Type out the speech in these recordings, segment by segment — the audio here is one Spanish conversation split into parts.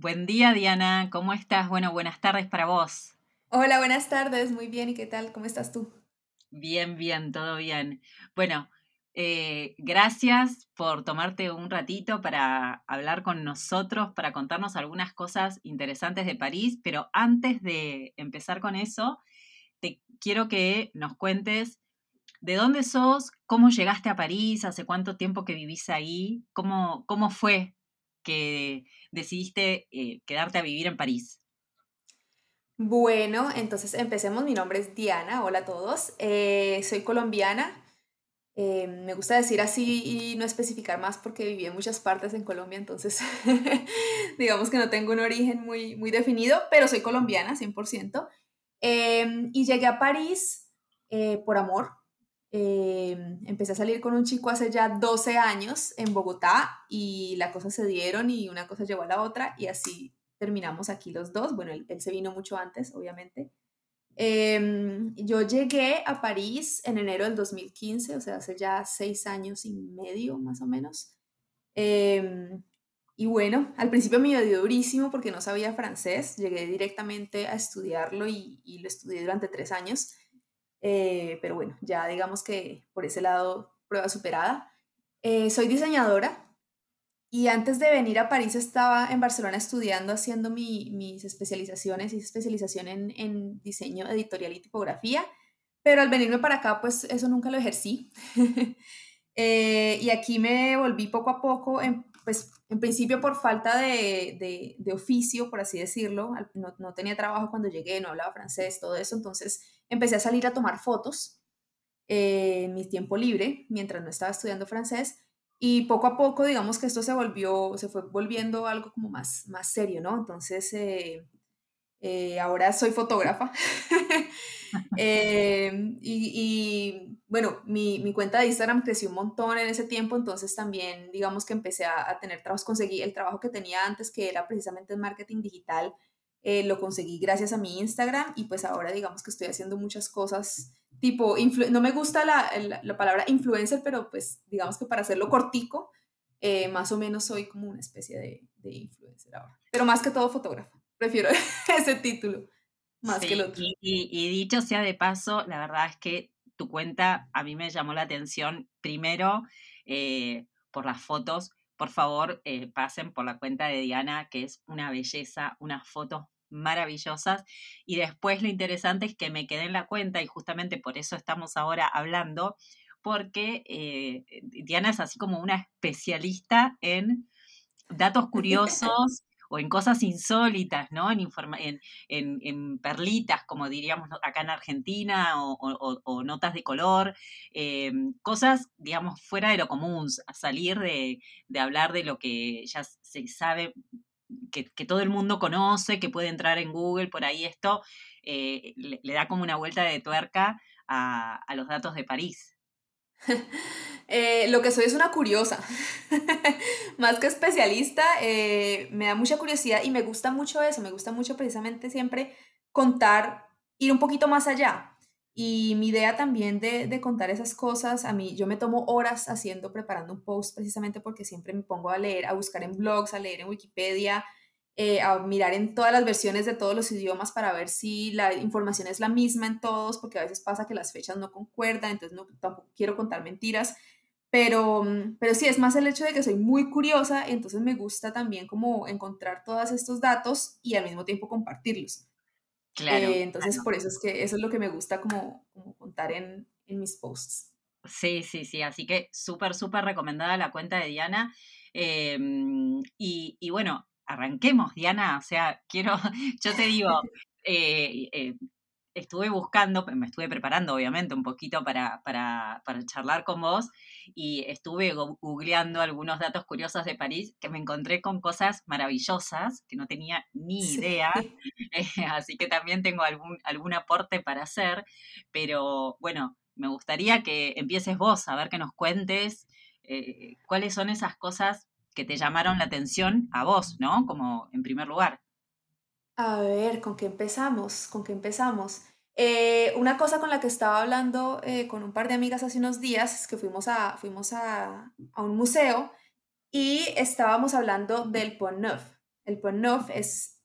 Buen día, Diana. ¿Cómo estás? Bueno, buenas tardes para vos. Hola, buenas tardes. Muy bien. ¿Y qué tal? ¿Cómo estás tú? Bien, bien, todo bien. Bueno, eh, gracias por tomarte un ratito para hablar con nosotros, para contarnos algunas cosas interesantes de París, pero antes de empezar con eso, te quiero que nos cuentes de dónde sos, cómo llegaste a París, hace cuánto tiempo que vivís ahí, cómo, cómo fue que decidiste eh, quedarte a vivir en París. Bueno, entonces empecemos. Mi nombre es Diana. Hola a todos. Eh, soy colombiana. Eh, me gusta decir así y no especificar más porque viví en muchas partes en Colombia, entonces digamos que no tengo un origen muy, muy definido, pero soy colombiana, 100%. Em, y llegué a París eh, por amor. Em, empecé a salir con un chico hace ya 12 años en Bogotá y la cosa se dieron y una cosa llegó a la otra y así terminamos aquí los dos. Bueno, él, él se vino mucho antes, obviamente. Em, yo llegué a París en enero del 2015, o sea, hace ya seis años y medio más o menos. Em, y bueno, al principio me dio durísimo porque no sabía francés, llegué directamente a estudiarlo y, y lo estudié durante tres años. Eh, pero bueno, ya digamos que por ese lado, prueba superada. Eh, soy diseñadora, y antes de venir a París estaba en Barcelona estudiando, haciendo mis especializaciones, y especialización en, en, diseño editorial y tipografía, pero al venirme para acá, pues eso nunca lo ejercí. eh, y aquí me volví poco a poco, en, pues en principio por falta de, de, de oficio, por así decirlo, no, no, tenía trabajo cuando llegué, no hablaba francés, todo eso, entonces empecé a salir a tomar fotos eh, en mi tiempo libre, mientras no estaba estudiando francés y poco a poco, digamos que esto se volvió, se fue volviendo algo como más, más serio, ¿no? Entonces, eh, eh, ahora soy fotógrafa. eh, y, y, bueno, mi, mi, cuenta de Instagram creció un montón en ese tiempo, entonces también, digamos que empecé a, a tener trabajos, conseguí el trabajo que tenía antes, que era precisamente en marketing digital, eh, lo conseguí gracias a mi Instagram y pues ahora digamos que estoy haciendo muchas cosas tipo, no me gusta la, la, la, palabra influencer, pero pues digamos que para hacerlo cortico, eh, más o menos soy como una especie de, de, influencer ahora. Pero más que todo fotógrafo. Prefiero ese título más sí, que el otro. Y, y, y, dicho sea de paso, la verdad es que tu cuenta a mí me llamó la atención primero eh, por las fotos. Por favor, eh, pasen por la cuenta de Diana, que es una belleza, unas fotos maravillosas. Y después lo interesante es que me quedé en la cuenta y justamente por eso estamos ahora hablando, porque eh, Diana es así como una especialista en datos curiosos o en cosas insólitas, ¿no? En, informa en, en, en, perlitas, como diríamos acá en Argentina, o, notas de color, eh, cosas, digamos, fuera de lo común, a salir de, de hablar de lo que ya se sabe que, que, todo el mundo conoce, que puede entrar en Google, por ahí esto eh, le, le, da como una vuelta de tuerca a, a los datos de París. eh, lo que soy es una curiosa, más que especialista, eh, me da mucha curiosidad y me gusta mucho eso, me gusta mucho precisamente siempre contar, ir un poquito más allá. Y mi idea también de, de, contar esas cosas, a mí yo me tomo horas haciendo, preparando un post precisamente porque siempre me pongo a leer, a buscar en blogs, a leer en Wikipedia, eh, a mirar en todas las versiones de todos los idiomas para ver si la información es la misma en todos, porque a veces pasa que las fechas no concuerdan, entonces no, tampoco quiero contar mentiras. Pero, pero sí, es más el hecho de que soy muy curiosa, entonces me gusta también como encontrar todos estos datos y al mismo tiempo compartirlos. Claro. Eh, entonces, claro. por eso es que eso es lo que me gusta como, como contar en, en, mis posts. Sí, sí, sí. Así que súper, súper recomendada la cuenta de Diana. Eh, y, y, bueno, arranquemos, Diana. O sea, quiero, yo te digo, eh, eh, estuve buscando, me estuve preparando obviamente un poquito para, para, para charlar con vos y estuve googleando algunos datos curiosos de París que me encontré con cosas maravillosas que no tenía ni idea, sí. eh, así que también tengo algún, algún aporte para hacer, pero bueno, me gustaría que empieces vos a ver que nos cuentes eh, cuáles son esas cosas que te llamaron la atención a vos, ¿no? Como en primer lugar. A ver, ¿con qué empezamos? ¿Con qué empezamos? Eh, una cosa con la que estaba hablando eh, con un par de amigas hace unos días es que fuimos a, fuimos a, a un museo y estábamos hablando del Pont Neuf. El Pont Neuf es,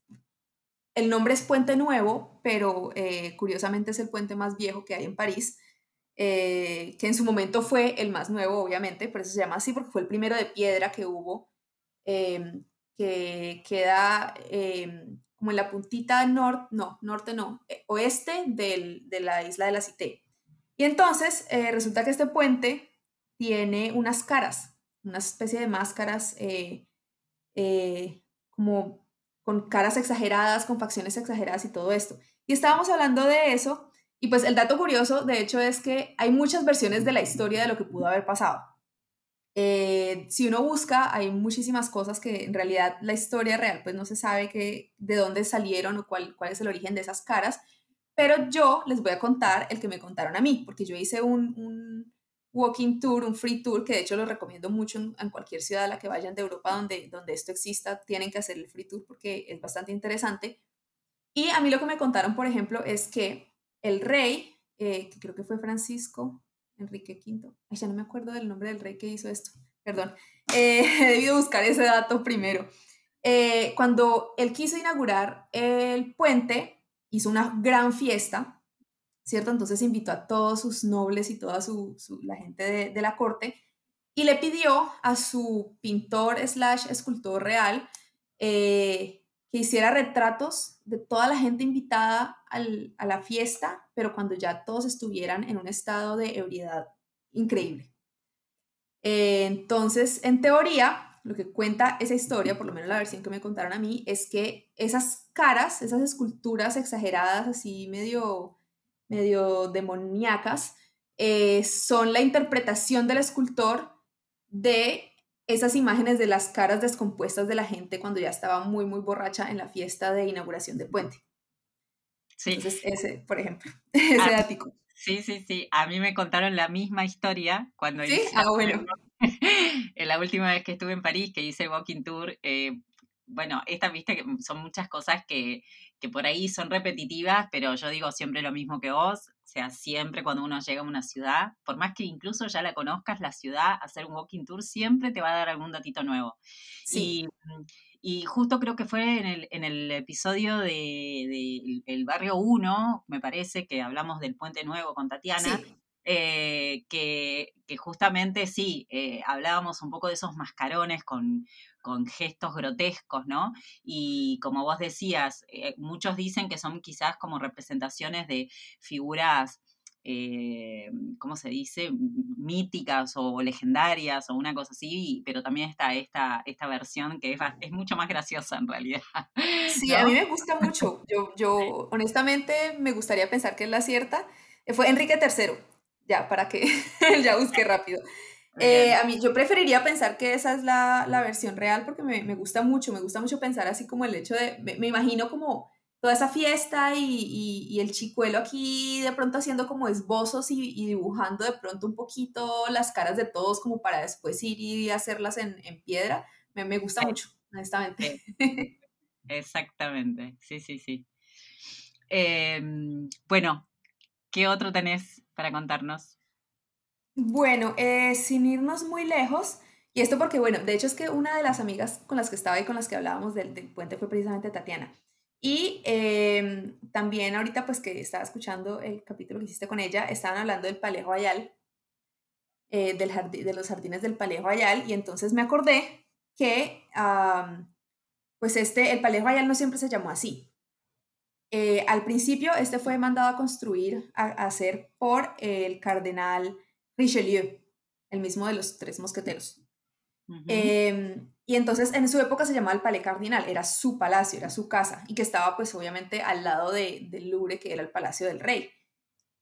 el nombre es Puente Nuevo, pero eh, curiosamente es el puente más viejo que hay en París, eh, que en su momento fue el más nuevo, obviamente, por eso se llama así, porque fue el primero de piedra que hubo, em, que queda em, como en la puntita norte, no, norte no, eh, oeste de la isla de la Cité. Y entonces resulta que este puente tiene unas caras, una especie de máscaras eh, como con caras exageradas, con facciones exageradas y todo esto. Y estábamos hablando de eso, y pues el dato curioso, de hecho, es que hay muchas versiones de la historia de lo que pudo haber pasado. Eh, si uno busca, hay muchísimas cosas que en realidad la historia real, pues no se sabe que, de dónde salieron o cuál, cuál es el origen de esas caras, pero yo les voy a contar el que me contaron a mí, porque yo hice un walking tour, un free tour, que de hecho lo recomiendo mucho en, cualquier ciudad a la que vayan de Europa donde, donde esto exista, tienen que hacer el free tour porque es bastante interesante. Y a mí lo que me contaron, por ejemplo, es que el rey, eh, que creo que fue Francisco Enrique V, ya no me acuerdo del nombre del rey que hizo esto, perdón, eh, he debido buscar ese dato primero. Eh, cuando él quiso inaugurar el puente, hizo una gran fiesta ¿cierto? Entonces invitó a todos sus nobles y toda su, la gente de, la corte y le pidió a su pintor slash escultor real que hiciera retratos de toda la gente invitada a la fiesta, pero cuando ya todos estuvieran en un estado de ebriedad increíble. Eh, entonces, en teoría, lo que cuenta esa historia, por lo menos la versión que me contaron a mí, es que esas caras, esas esculturas exageradas, así medio medio demoníacas, eh, son la interpretación del escultor de esas imágenes de las caras descompuestas de la gente cuando ya estaba muy, muy borracha en la fiesta de inauguración del puente. Sí. Entonces, ese, por ejemplo, ese ah, ático. Sí, sí, sí. A mí me contaron la misma historia cuando ¿Sí? ah, bueno. la última vez que estuve en París, que hice Walking Tour. Eh, bueno, esta, viste, que son muchas cosas que que por ahí son repetitivas, pero yo digo siempre lo mismo que vos, o sea, siempre cuando uno llega a una ciudad, por más que incluso ya la conozcas, la ciudad, hacer un walking tour siempre te va a dar algún datito nuevo. Sí. Y, justo creo que fue en el, en el episodio de, El Barrio 1, me parece, que hablamos del Puente Nuevo con Tatiana. Eh, que, justamente sí, eh, hablábamos un poco de esos mascarones con, con gestos grotescos, ¿no? Y como vos decías, eh, muchos dicen que son quizás como representaciones de figuras, eh, ¿cómo se dice? Míticas o legendarias o una cosa así, pero también está esta, esta versión que es, mucho más graciosa en realidad. Sí, a mí me gusta mucho. Yo, yo honestamente me gustaría pensar que es la cierta. Fue Enrique III, ya, para que ya busque rápido. Eh, a mí, yo preferiría pensar que esa es la, la versión real porque me, me, gusta mucho, me gusta mucho pensar así como el hecho de, me, imagino como toda esa fiesta y, y, el chicuelo aquí de pronto haciendo como esbozos y, y, dibujando de pronto un poquito las caras de todos como para después ir y hacerlas en, en piedra, me, me gusta mucho, honestamente. Exactamente, sí, sí, sí. Em, bueno, ¿qué otro tenés para contarnos? Bueno, eh, sin irnos muy lejos, y esto porque, bueno, de hecho es que una de las amigas con las que estaba y con las que hablábamos del, puente fue precisamente Tatiana. Y em, también ahorita, pues que estaba escuchando el capítulo que hiciste con ella, estaban hablando del Palejo Ayal, eh, del de los jardines del Palejo Ayal, y entonces me acordé que, pues este, el Palejo Ayal no siempre se llamó así. Eh, al principio, este fue mandado a construir, a hacer por el cardenal Richelieu, el mismo de los tres mosqueteros. Em, y entonces en su época se llamaba el Palais Cardinal, era su palacio, era su casa, y que estaba pues obviamente al lado de, del Louvre, que era el palacio del rey.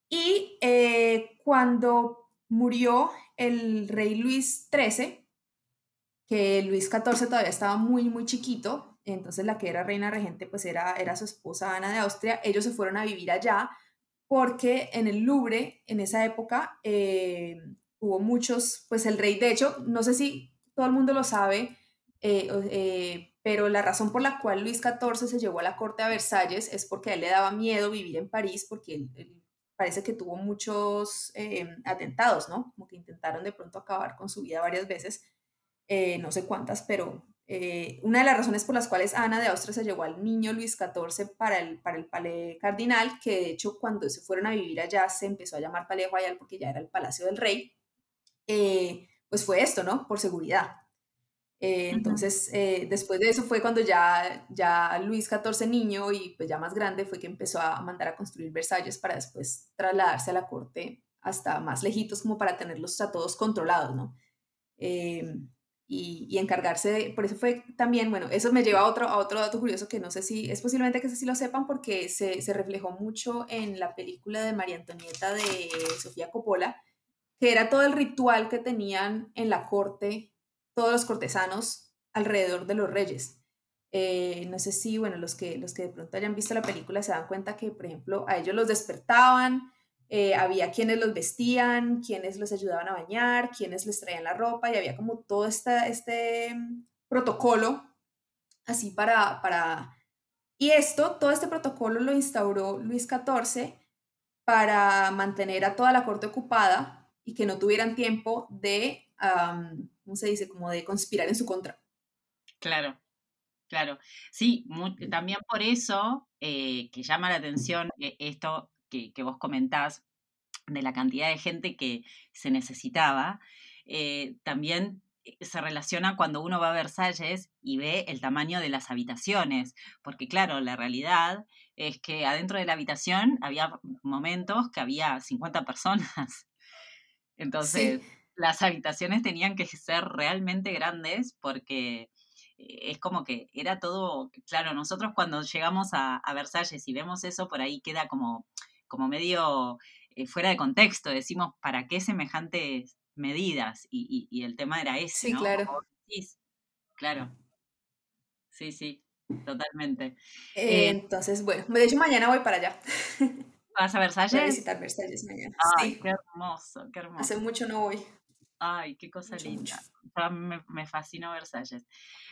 Y eh, cuando murió el rey Luis XIII, que Luis XIV todavía estaba muy, muy chiquito, entonces la que era reina regente pues era, era su esposa Ana de Austria, ellos se fueron a vivir allá porque en el Louvre, en esa época, eh, hubo muchos, pues el rey, de hecho, no sé si todo el mundo lo sabe, eh, eh, pero la razón por la cual Luis XIV se llevó a la corte a Versalles es porque a él le daba miedo vivir en París, porque él, parece que tuvo muchos atentados, ¿no? Como que intentaron de pronto acabar con su vida varias veces, no sé cuántas, pero, Eh, una de las razones por las cuales Ana de Austria se llevó al niño Luis XIV para el, para el Palais Cardinal, que de hecho cuando se fueron a vivir allá se empezó a llamar Palais Royal porque ya era el Palacio del Rey, eh, pues fue esto, ¿no? Por seguridad. Eh, entonces, después de eso fue cuando ya, ya Luis XIV niño y pues ya más grande fue que empezó a mandar a construir Versalles para después trasladarse a la corte hasta más lejitos como para tenerlos a todos controlados, ¿no? Y, encargarse de, por eso fue también, bueno, eso me lleva a otro, a otro dato curioso que no sé si, es posiblemente que sí lo sepan porque se, se reflejó mucho en la película de María Antonieta de Sofía Coppola, que era todo el ritual que tenían en la corte todos los cortesanos alrededor de los reyes. Eh, no sé si, bueno, los que, los que de pronto hayan visto la película se dan cuenta que, por ejemplo, a ellos los despertaban, eh, había quienes los vestían, quienes los ayudaban a bañar, quienes les traían la ropa y había como todo esta, este mm, protocolo así para, para... Y esto, todo este protocolo lo instauró Luis XIV para mantener a toda la corte ocupada y que no tuvieran tiempo de, ¿cómo se dice?, como de conspirar en su contra. Claro, claro. Sí, también por eso eh, que llama la atención eh, esto que, vos comentás, de la cantidad de gente que se necesitaba, eh, también eh, se relaciona cuando uno va a Versalles y ve el tamaño de las habitaciones, porque claro, la realidad es que adentro de la habitación había momentos que había 50 personas. Entonces, las habitaciones tenían que ser realmente grandes porque eh, es como que era todo, claro, nosotros cuando llegamos a Versalles y vemos eso, por ahí queda como como medio eh, fuera de contexto, decimos, ¿para qué semejantes medidas? Y, el tema era ese, sí, claro. claro. Sí, sí, totalmente. Eh, entonces, bueno, de hecho mañana voy para allá. ¿Vas a Versalles? Voy a visitar Versalles mañana. Ay, qué hermoso, qué hermoso. Hace mucho no voy. Ay, qué cosa linda. Me, me, fascinó Versalles.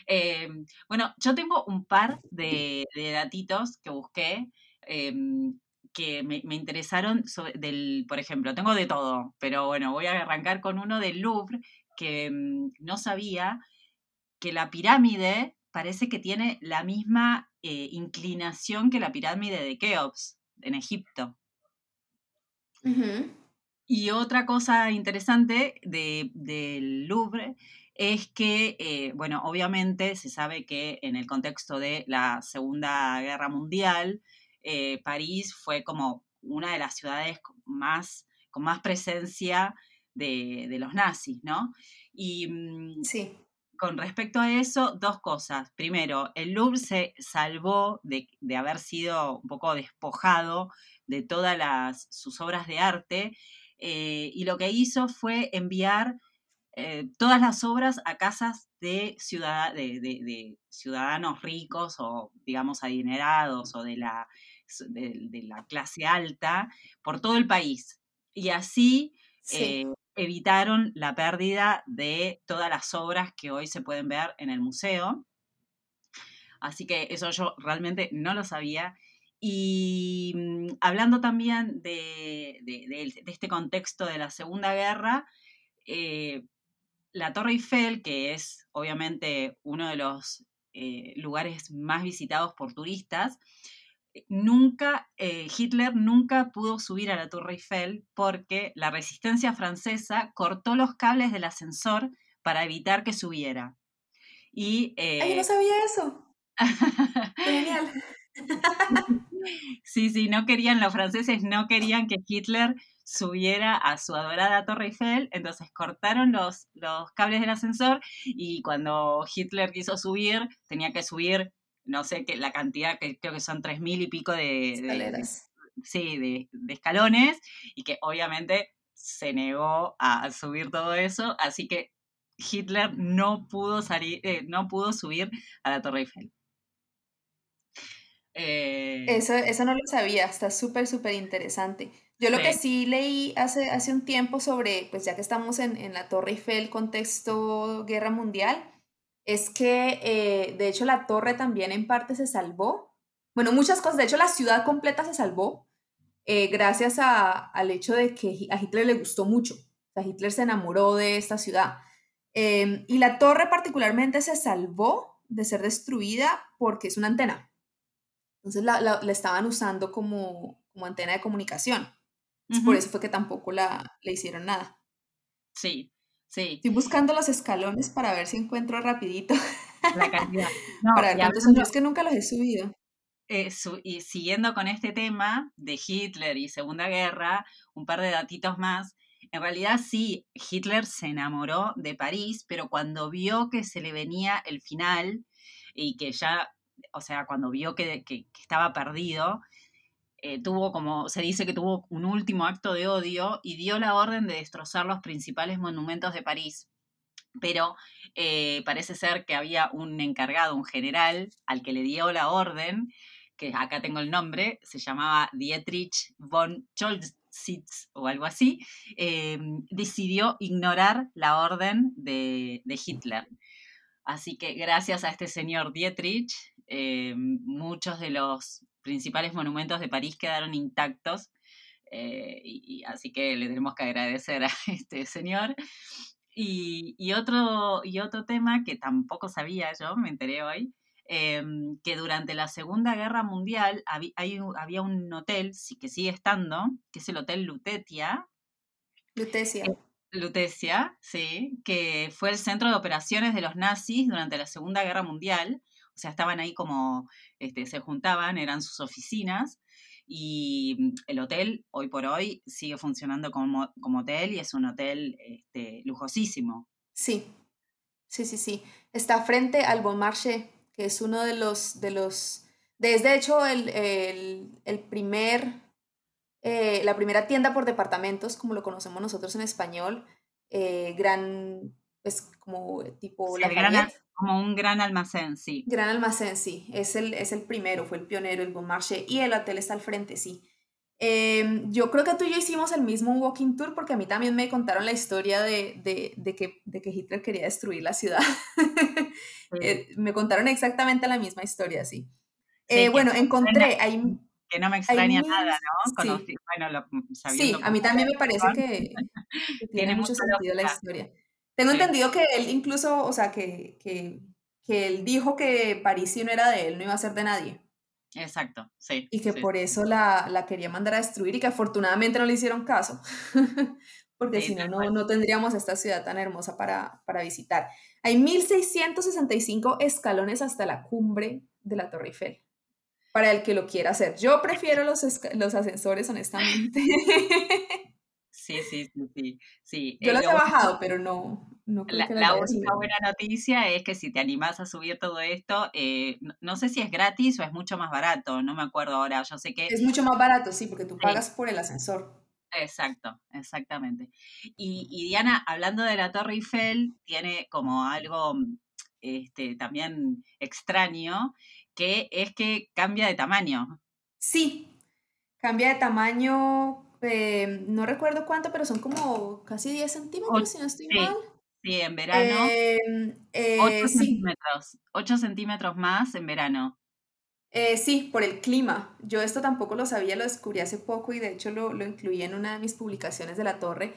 Eh, bueno, yo tengo un par de, de datitos que busqué. Que me, interesaron, del, por ejemplo, tengo de todo, pero bueno, voy a arrancar con uno del Louvre, que mm, no sabía que la pirámide parece que tiene la misma eh, inclinación que la pirámide de Keops en Egipto. Y otra cosa interesante del Louvre es que, eh, bueno, obviamente se sabe que en el contexto de la Segunda Guerra Mundial, eh, París fue como una de las ciudades más, con más presencia de, los nazis, ¿no? Y mm, sí. con respecto a eso, dos cosas. Primero, el Louvre se salvó de, haber sido un poco despojado de todas sus obras de arte eh, y lo que hizo fue enviar eh, todas las obras a casas de, de, ciudadanos ricos o, digamos, adinerados o de la de, la clase alta por todo el país. Y así eh, evitaron la pérdida de todas las obras que hoy se pueden ver en el museo. Así que eso yo realmente no lo sabía. Y mm, hablando también de, este contexto de la Segunda Guerra, eh, la Torre Eiffel, que es obviamente uno de los eh, lugares más visitados por turistas, nunca, eh, Hitler nunca pudo subir a la Torre Eiffel porque la resistencia francesa cortó los cables del ascensor para evitar que subiera. Y, ¡Ay, no eh, sabía eso! Genial. sí, sí, no querían, los franceses no querían que Hitler subiera a su adorada Torre Eiffel, entonces cortaron los, los cables del ascensor y cuando Hitler quiso subir, tenía que subir no sé qué, la cantidad, que creo que son tres mil y pico de, Escaleras. sí, de, escalones, y que obviamente se negó a subir todo eso, así que Hitler no pudo salir, eh, no pudo subir a la Torre Eiffel. Eh, eso, eso no lo sabía, está súper, súper interesante. Yo lo que sí leí hace, hace un tiempo sobre, pues ya que estamos en, en la Torre Eiffel, contexto guerra mundial, es que eh, de hecho la torre también en parte se salvó. Bueno, muchas cosas, de hecho la ciudad completa se salvó eh, gracias a, al hecho de que a Hitler le gustó mucho. O sea, Hitler se enamoró de esta ciudad. Em, y la torre particularmente se salvó de ser destruida porque es una antena. Entonces la, la, estaban usando como, como, antena de comunicación. Por eso fue que tampoco la, le hicieron nada. Sí, sí. Estoy buscando los escalones para ver si encuentro rapidito. La cantidad. para ver cuántos es que nunca los he subido. Eh, y siguiendo con este tema de Hitler y Segunda Guerra, un par de datitos más. En realidad sí, Hitler se enamoró de París, pero cuando vio que se le venía el final y que ya, o sea, cuando vio que, estaba perdido, eh, tuvo como, se dice que tuvo un último acto de odio y dio la orden de destrozar los principales monumentos de París. Pero eh, parece ser que había un encargado, un general, al que le dio la orden, que acá tengo el nombre, se llamaba Dietrich von Scholz, o algo así, eh, decidió ignorar la orden de, Hitler. Así que gracias a este señor Dietrich, muchos de los principales monumentos de París quedaron intactos. Eh, y, así que le tenemos que agradecer a este señor. Y, otro, y otro tema que tampoco sabía yo, me enteré hoy, Em, que durante la Segunda Guerra Mundial había un hotel que sigue estando, que es el Hotel Lutetia. Lutecia. Eh, Lutecia, sí, que fue el centro de operaciones de los nazis durante la Segunda Guerra Mundial. O sea, estaban ahí como, este, se juntaban, eran sus oficinas. Y mm, el hotel, hoy por hoy, sigue funcionando como, como hotel y es un hotel este, lujosísimo. Sí, sí, sí, sí. Está frente al Bon Marché, que es uno de los, de los, desde hecho el, el, primer, eh, la primera tienda por departamentos, como lo conocemos nosotros en español, eh, gran, pues como tipo la gran, como un gran almacén, sí. Gran almacén, sí, es el, es el primero, fue el pionero, el Bon Marché, y el hotel está al frente, sí. Em, yo creo que tú y yo hicimos el mismo walking tour porque a mí también me contaron la historia de, de, de, que, de que, Hitler quería destruir la ciudad. Eh, me contaron exactamente la misma historia, sí. Eh, bueno, encontré... Hay, que no me extraña nada, ¿no? sí. bueno, sí, a mí también me parece que, tiene, mucho sentido la historia. Tengo entendido que él incluso, o sea, que, que, que él dijo que París si no era de él, no iba a ser de nadie. Exacto, sí. Y que por eso la, la, quería mandar a destruir y que afortunadamente no le hicieron caso, porque si no, no, tendríamos esta ciudad tan hermosa para, para visitar. Hay 1665 escalones hasta la cumbre de la Torre Eiffel, para el que lo quiera hacer. Yo prefiero los, los ascensores, honestamente. Sí, sí, sí, sí. Yo los he bajado, pero no, no creo la, que la única buena noticia es que si te animas a subir todo esto, eh, no, sé si es gratis o es mucho más barato, no me acuerdo ahora, yo sé que... Es mucho más barato, sí, porque tú pagas por el ascensor. Exacto, exactamente. Y, y, Diana, hablando de la Torre Eiffel, tiene como algo este, también extraño, que es que cambia de tamaño. Sí, cambia de tamaño eh, no recuerdo cuánto, pero son como casi 10 centímetros, si no estoy mal. Sí, en verano. 8 em, eh, centímetros. 8 centímetros más en verano. Eh, sí, por el clima. Yo esto tampoco lo sabía, lo descubrí hace poco y de hecho lo, lo incluí en una de mis publicaciones de la torre.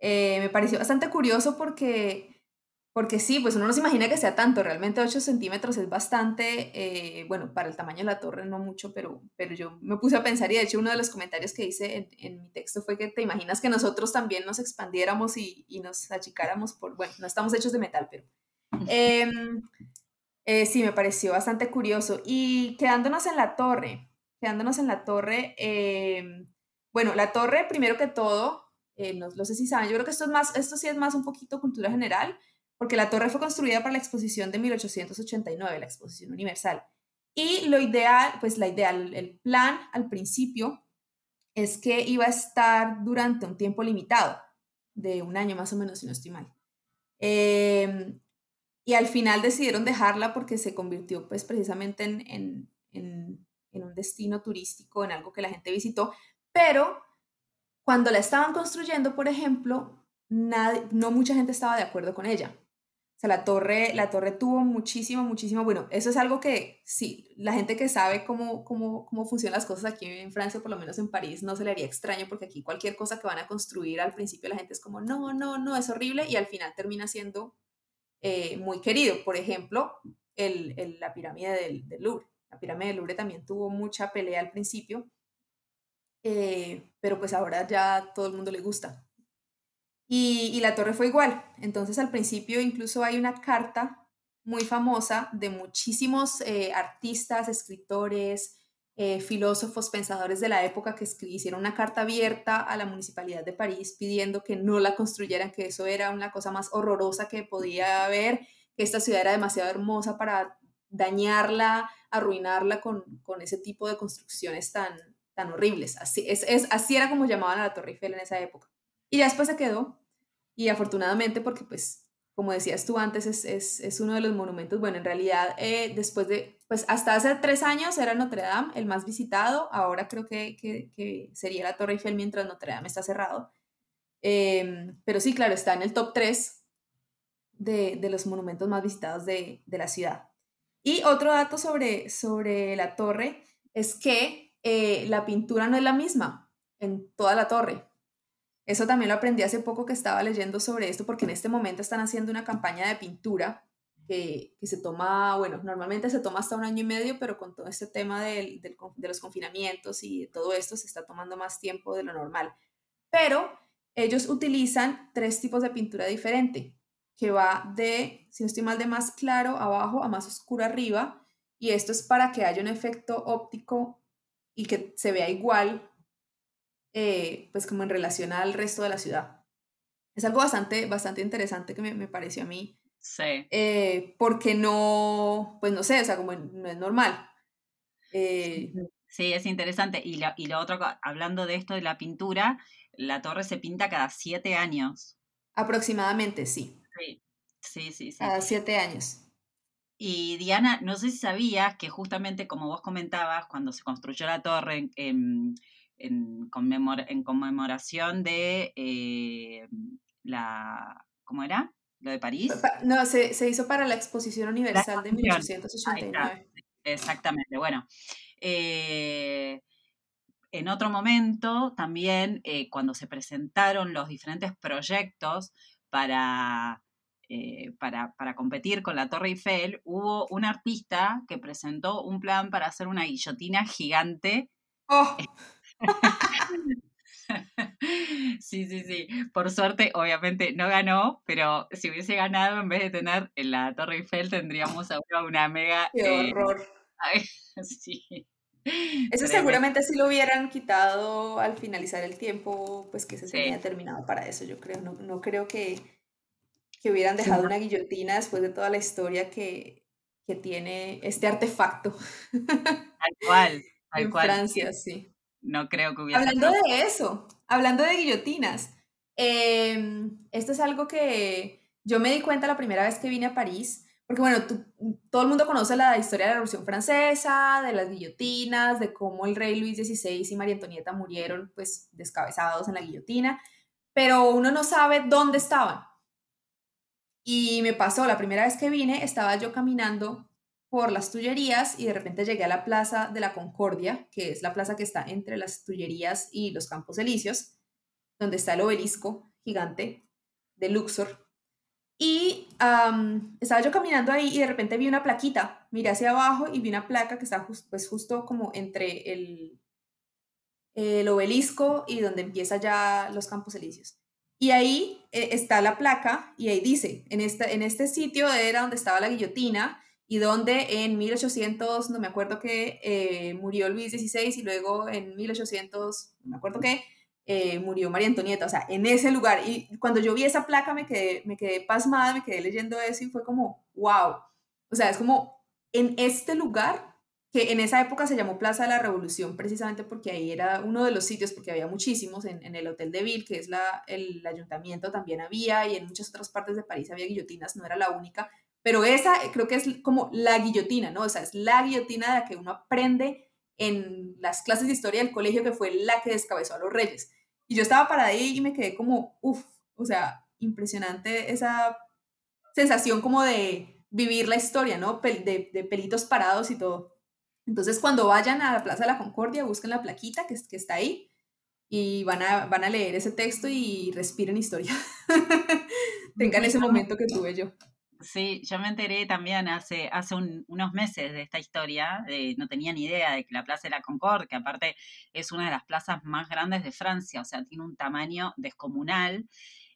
me pareció bastante curioso porque porque sí, pues uno no se imagina que sea tanto, realmente 8 centímetros es bastante, eh, bueno, para el tamaño de la torre no mucho, pero, pero yo me puse a pensar y de hecho uno de los comentarios que hice en, mi texto fue que te imaginas que nosotros también nos expandiéramos y, y nos achicáramos por, bueno, no estamos hechos de metal, pero... Em, eh, sí, me pareció bastante curioso. Y quedándonos en la torre, quedándonos en la torre, em, bueno, la torre, primero que todo, eh, no, no, sé si saben, yo creo que esto, es más, esto sí es más un poquito cultura general, porque la torre fue construida para la exposición de 1889, la exposición universal. Y lo ideal, pues la idea, el plan al principio es que iba a estar durante un tiempo limitado, de un año más o menos, si no estoy mal. Em, y al final decidieron dejarla porque se convirtió pues precisamente en, en, un destino turístico, en algo que la gente visitó, pero cuando la estaban construyendo, por ejemplo, no mucha gente estaba de acuerdo con ella. O sea, la torre, la torre tuvo muchísimo, muchísimo, bueno, eso es algo que sí, la gente que sabe cómo, cómo, cómo funcionan las cosas aquí en Francia, por lo menos en París, no se le haría extraño porque aquí cualquier cosa que van a construir al principio la gente es como, no, no, no, es horrible y al final termina siendo eh, muy querido. Por ejemplo, el, la pirámide del, del, Louvre. La pirámide del Louvre también tuvo mucha pelea al principio, eh, pero pues ahora ya todo el mundo le gusta. Y, la torre fue igual. Entonces al principio incluso hay una carta muy famosa de muchísimos eh, artistas, escritores, eh, filósofos, pensadores de la época que hicieron una carta abierta a la municipalidad de París pidiendo que no la construyeran, que eso era una cosa más horrorosa que podía haber, que esta ciudad era demasiado hermosa para dañarla, arruinarla con, con ese tipo de construcciones tan, tan horribles. Así, es, así era como llamaban a la Torre Eiffel en esa época. Y ya después se quedó, y afortunadamente porque pues como decías tú antes, es, es, es uno de los monumentos, bueno, en realidad eh, después de, pues hasta hace tres años era Notre Dame el más visitado, ahora creo que, que, que sería la Torre Eiffel mientras Notre Dame está cerrado. Eh, pero sí, claro, está en el top 3 de, de los monumentos más visitados de, de, la ciudad. Y otro dato sobre, sobre la torre es que eh, la pintura no es la misma en toda la torre. Eso también lo aprendí hace poco que estaba leyendo sobre esto, porque en este momento están haciendo una campaña de pintura que, que se toma, bueno, normalmente se toma hasta un año y medio, pero con todo este tema del, de los confinamientos y todo esto se está tomando más tiempo de lo normal. Pero ellos utilizan tres tipos de pintura diferente, que va de, si no estoy mal, de más claro abajo a más oscuro arriba, y esto es para que haya un efecto óptico y que se vea igual eh, pues como en relación al resto de la ciudad. Es algo bastante, bastante interesante que me, me pareció a mí. Sí. Eh, porque no, pues no sé, o sea, como no es normal. Eh, sí, es interesante. Y lo, y lo otro, hablando de esto de la pintura, la torre se pinta cada siete años. Aproximadamente, sí. Sí, sí, sí. sí. Cada siete años. Y Diana, no sé si sabías que justamente como vos comentabas, cuando se construyó la torre en, en, conmemor en conmemoración de eh, la, ¿cómo era? ¿Lo de París? No, se, se hizo para la Exposición Universal la de 1889. Exactamente, bueno. Eh, en otro momento, también, eh, cuando se presentaron los diferentes proyectos para, eh, para, para, competir con la Torre Eiffel, hubo un artista que presentó un plan para hacer una guillotina gigante. Oh. Sí, sí, sí. Por suerte, obviamente no ganó, pero si hubiese ganado, en vez de tener en la Torre Eiffel, tendríamos ahora una mega. ¡Qué eh, horror! Ay, sí. Eso seguramente sí lo hubieran quitado al finalizar el tiempo, pues que se sí. tenía terminado para eso, yo creo. No, no creo que, que hubieran dejado sí. una guillotina después de toda la historia que, que tiene este artefacto. Tal cual. Tal en cual. Francia, sí no creo que hubiera. Hablando de eso, hablando de guillotinas, eh, esto es algo que yo me di cuenta la primera vez que vine a París, porque bueno, tú, todo el mundo conoce la historia de la Revolución Francesa, de las guillotinas, de cómo el rey Luis XVI y María Antonieta murieron pues descabezados en la guillotina, pero uno no sabe dónde estaban. Y me pasó, la primera vez que vine, estaba yo caminando por las Tullerías y de repente llegué a la Plaza de la Concordia, que es la plaza que está entre las Tullerías y los Campos Elíseos, donde está el obelisco gigante de Luxor. Y um, estaba yo caminando ahí y de repente vi una plaquita, miré hacia abajo y vi una placa que está just, pues justo como entre el, el obelisco y donde empieza ya los Campos Elíseos. Y ahí eh, está la placa y ahí dice, en, esta, en este sitio era donde estaba la guillotina y donde en 1800, no me acuerdo qué, eh, murió Luis XVI y luego en 1800, no me acuerdo qué, eh, murió María Antonieta, o sea, en ese lugar. Y cuando yo vi esa placa me quedé, me quedé pasmada, me quedé leyendo eso y fue como, wow. O sea, es como en este lugar, que en esa época se llamó Plaza de la Revolución, precisamente porque ahí era uno de los sitios, porque había muchísimos, en, en el Hotel de Ville, que es la, el ayuntamiento, también había, y en muchas otras partes de París había guillotinas, no era la única, pero esa eh, creo que es como la guillotina, ¿no? O sea, es la guillotina de la que uno aprende en las clases de historia del colegio, que fue la que descabezó a los reyes. Y yo estaba para ahí y me quedé como, uff, o sea, impresionante esa sensación como de vivir la historia, ¿no? De, de, pelitos parados y todo. Entonces, cuando vayan a la Plaza de la Concordia, busquen la plaquita que, que está ahí y van a, van a leer ese texto y respiren historia. Tengan ese momento que tuve yo. Sí, yo me enteré también hace, hace unos meses de esta historia, no tenía ni idea de que la Plaza de la Concorde, que aparte es una de las plazas más grandes de Francia, o sea, tiene un tamaño descomunal,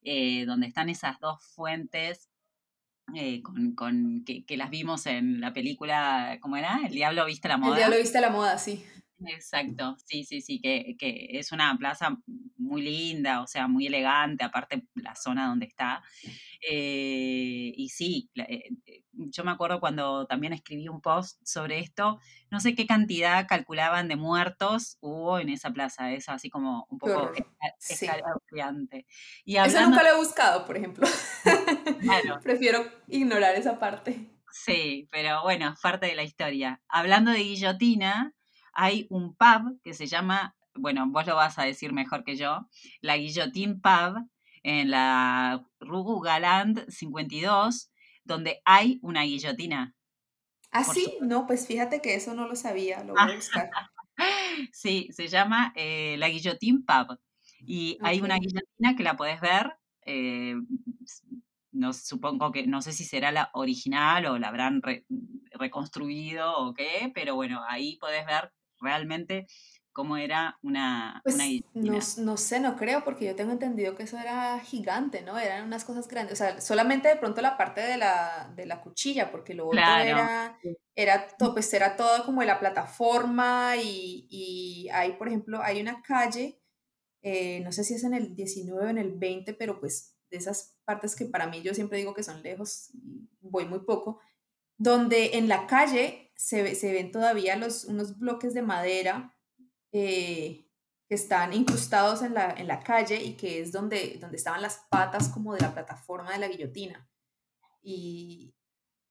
eh, donde están esas dos fuentes eh, con, con que, que, las vimos en la película, ¿cómo era? El Diablo Viste la Moda. El Diablo Viste la Moda, sí. Exacto, sí, sí, sí, que, que, es una plaza muy linda, o sea, muy elegante, aparte la zona donde está. Eh, y sí, eh, eh, yo me acuerdo cuando también escribí un post sobre esto, no sé qué cantidad calculaban de muertos hubo en esa plaza, es así como un poco escalofriante. Y Eso nunca lo he buscado, por ejemplo. Prefiero ignorar esa parte. Sí, pero bueno, parte de la historia. Hablando de guillotina, hay un pub que se llama, bueno, vos lo vas a decir mejor que yo, la Guillotín Pub en la Rue Galand 52, donde hay una guillotina. ¿Ah, sí? No, pues fíjate que eso no lo sabía, lo voy a buscar. sí, se llama eh, la Guillotín Pub. Y hay una guillotina que la podés ver. Eh, no supongo que, no sé si será la original o la habrán reconstruido o qué, pero bueno, ahí podés ver realmente cómo era una, pues, no, no, sé, no creo, porque yo tengo entendido que eso era gigante, ¿no? Eran unas cosas grandes. O sea, solamente de pronto la parte de la, de la cuchilla, porque lo otro era, era, todo, pues era todo como de la plataforma y, y hay, por ejemplo, hay una calle, eh, no sé si es en el 19 o en el 20, pero pues de esas partes que para mí yo siempre digo que son lejos, voy muy poco, donde en la calle se, se ven todavía los, unos bloques de madera eh, que están incrustados en la, en la, calle y que es donde, donde estaban las patas como de la plataforma de la guillotina. Y,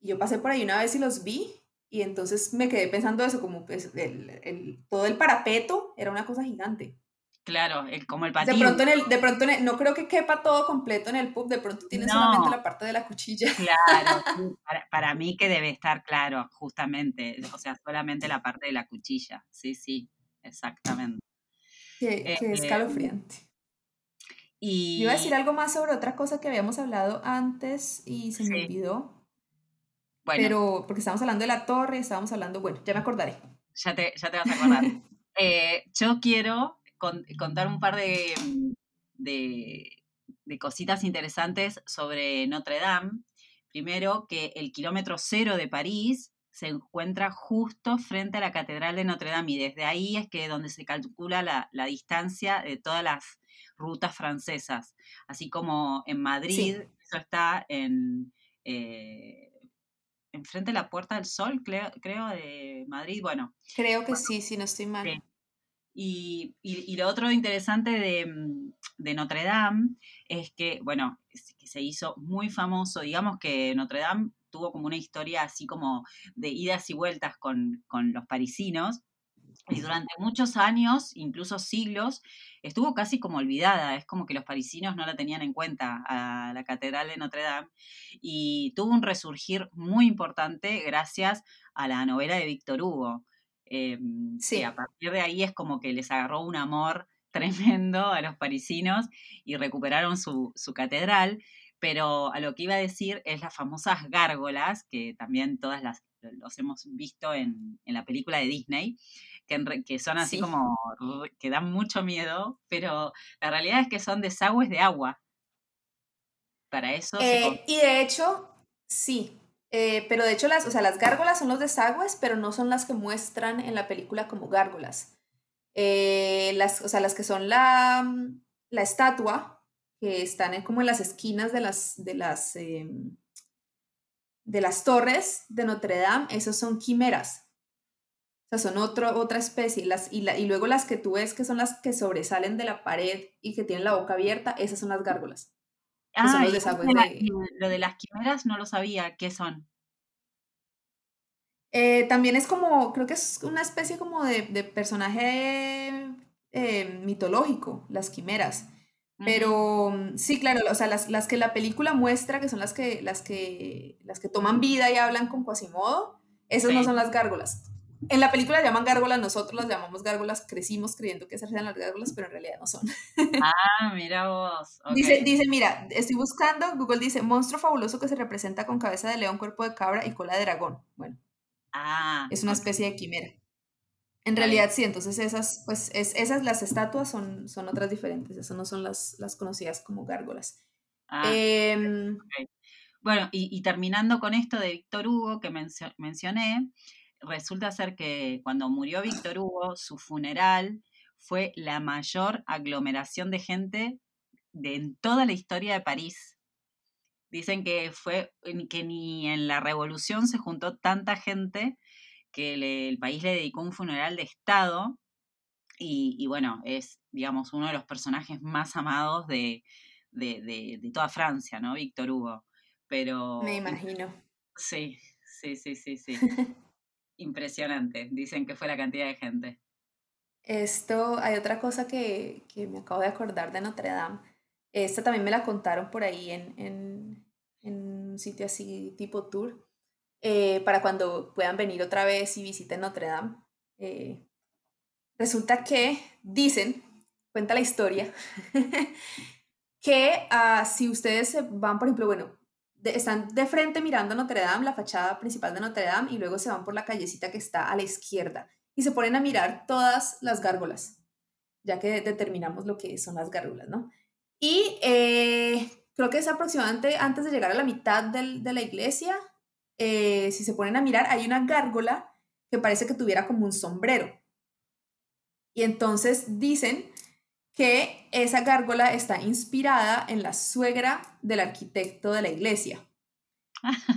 yo pasé por ahí una vez y los vi y entonces me quedé pensando eso, como pues el, el, todo el parapeto era una cosa gigante. Claro, el, como el patio. De pronto, en el, de pronto no creo que quepa todo completo en el pub, de pronto tiene solamente la parte de la cuchilla. Claro, para, para, mí que debe estar claro, justamente, o sea, solamente la parte de la cuchilla, sí, sí exactamente. Qué, qué eh, escalofriante. Y... Iba a decir algo más sobre otra cosa que habíamos hablado antes y se me olvidó. Bueno. Pero porque estábamos hablando de la torre, estábamos hablando, bueno, ya me acordaré. Ya te, ya te vas a acordar. Eh, yo quiero contar un par de, de, de, cositas interesantes sobre Notre Dame. Primero, que el kilómetro cero de París se encuentra justo frente a la Catedral de Notre Dame y desde ahí es que donde se calcula la, distancia de todas las rutas francesas, así como en Madrid, eso está en, eh, enfrente de la Puerta del Sol, creo, creo, de Madrid, bueno. Creo que sí, si no estoy mal. Y, y, lo otro interesante de, mm, de, Notre Dame es que, bueno, que se hizo muy famoso, digamos que Notre Dame tuvo como una historia así como de idas y vueltas con, los parisinos. Y durante muchos años, incluso siglos, estuvo casi como olvidada. Es como que los parisinos no la tenían en cuenta a la Catedral de Notre Dame. Y tuvo un resurgir muy importante gracias a la novela de Víctor Hugo. Eh, sí. a partir de ahí es como que les agarró un amor tremendo a los parisinos y recuperaron su, su catedral pero a lo que iba a decir es las famosas gárgolas, que también todas las los hemos visto en, la película de Disney, que, que son así como, que dan mucho miedo, pero la realidad es que son desagües de agua. Para eso... Eh, y de hecho, sí, eh, pero de hecho las, o sea, las gárgolas son los desagües, pero no son las que muestran en la película como gárgolas. Eh, las, o sea, las que son la, la estatua, que están como en las esquinas de las, de las, em, de las torres de Notre Dame, esos son quimeras. O sea, son otro, otra especie. Las, y, y luego las que tú ves que son las que sobresalen de la pared y que tienen la boca abierta, esas son las gárgolas. Ah, lo de las quimeras no lo sabía. ¿Qué son? Eh, también es como, creo que es una especie como de, personaje eh, mitológico, las quimeras. Pero mm, sí, claro, o sea, las, las, que la película muestra, que son las que, las que, las que toman vida y hablan con Quasimodo, esas no son las gárgolas. En la película llaman gárgolas, nosotros las llamamos gárgolas, crecimos creyendo que esas eran las gárgolas, pero en realidad no son. Ah, mira vos. Dice, dice, mira, estoy buscando, Google dice, monstruo fabuloso que se representa con cabeza de león, cuerpo de cabra y cola de dragón. Bueno, ah, es una especie de quimera. En realidad sí, entonces esas, pues es, esas las estatuas son, son otras diferentes, esas no son las, las conocidas como gárgolas. Ah, Em, Bueno, y, y terminando con esto de Víctor Hugo que mencio- mencioné, resulta ser que cuando murió Víctor Hugo, su funeral fue la mayor aglomeración de gente de en toda la historia de París. Dicen que fue que ni en la revolución se juntó tanta gente que le- el país le dedicó un funeral de Estado y, y bueno, es, digamos, uno de los personajes más amados de, de, de- de toda Francia, ¿no? Víctor Hugo. Pero me imagino. sí, sí, sí, sí, sí. Impresionante. Dicen que fue la cantidad de gente. Esto, hay otra cosa que, que me acabo de acordar de Notre Dame. Esta también me la contaron por ahí en, en, en un sitio así tipo tour, eh, para cuando puedan venir otra vez y visiten Notre Dame. Eh, resulta que dicen, cuenta la historia, que ah, si ustedes van, por ejemplo, bueno, están de frente mirando Notre Dame, la fachada principal de Notre Dame, y luego se van por la callecita que está a la izquierda y se ponen a mirar todas las gárgolas, ya que determinamos lo que son las gárgolas, ¿no? Y eh, creo que es aproximadamente antes de llegar a la mitad del- de la iglesia, eh, si se ponen a mirar, hay una gárgola que parece que tuviera como un sombrero. Y entonces dicen que esa gárgola está inspirada en la suegra del arquitecto de la iglesia.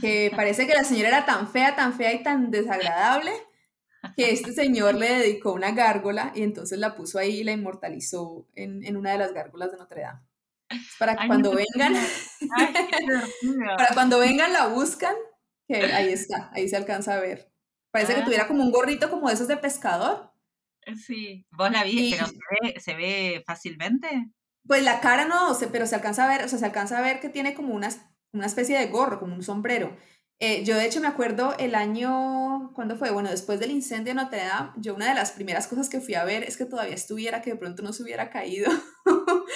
Que parece que la señora era tan fea, tan fea y tan desagradable que este señor le dedicó una gárgola y entonces la puso ahí y la inmortalizó en, en una de las gárgolas de Notre Dame. Para que cuando vengan, Ay, para cuando vengan la buscan, que ahí está, ahí se alcanza a ver. Parece que Ah. tuviera como un gorrito como de esos de pescador. Sí, vos la vi, Y- pero se ve, se ve fácilmente. Pues la cara no, pero se alcanza a ver, o sea, se alcanza a ver que tiene como una, una especie de gorro, como un sombrero. Eh, yo de hecho me acuerdo el año, ¿cuándo fue? Bueno, después del incendio de Notre Dame, yo una de las primeras cosas que fui a ver es que todavía estuviera, que de pronto no se hubiera caído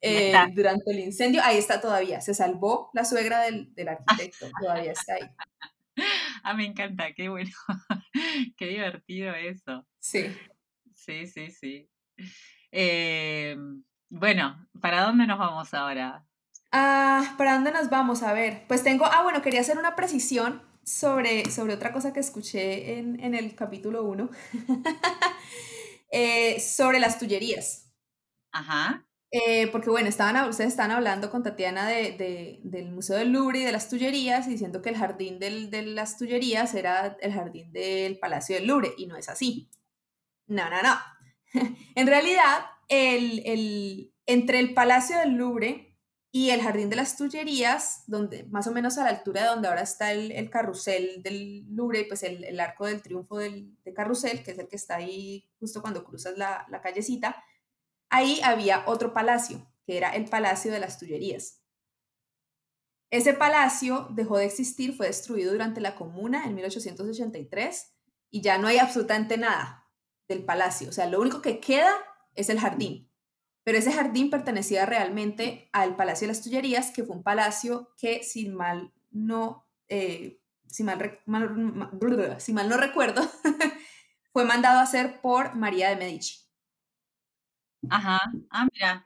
eh, durante el incendio. Ahí está todavía, se salvó la suegra del, del arquitecto, todavía está ahí. Ah, me encanta, qué bueno. Qué divertido eso. Sí. Sí, sí, sí. Eh, bueno, ¿para dónde nos vamos ahora? Ah, ¿para dónde nos vamos? A ver, pues tengo, ah, bueno, quería hacer una precisión sobre, sobre otra cosa que escuché en, en el capítulo 1, sobre las tullerías. Ajá. Eh, porque bueno, estaban, ustedes estaban hablando con Tatiana de, de- del Museo del Louvre y de las Tullerías y diciendo que el jardín del- de las Tullerías era el jardín del Palacio del Louvre y no es así. No, no, no. en realidad, el, el- entre el Palacio del Louvre y el Jardín de las Tullerías, donde, más o menos a la altura de donde ahora está el, el carrusel del Louvre, pues el, el arco del triunfo del, de carrusel, que es el que está ahí justo cuando cruzas la, la callecita, ahí había otro palacio, que era el Palacio de las Tullerías. Ese palacio dejó de existir, fue destruido durante la Comuna en 1883 y ya no hay absolutamente nada del palacio. O sea, lo único que queda es el jardín. Pero ese jardín pertenecía realmente al Palacio de las Tullerías, que fue un palacio que, si mal no, eh, mal, mal- si mal no recuerdo, fue mandado a hacer por María de Medici. Ajá. Ah, mira.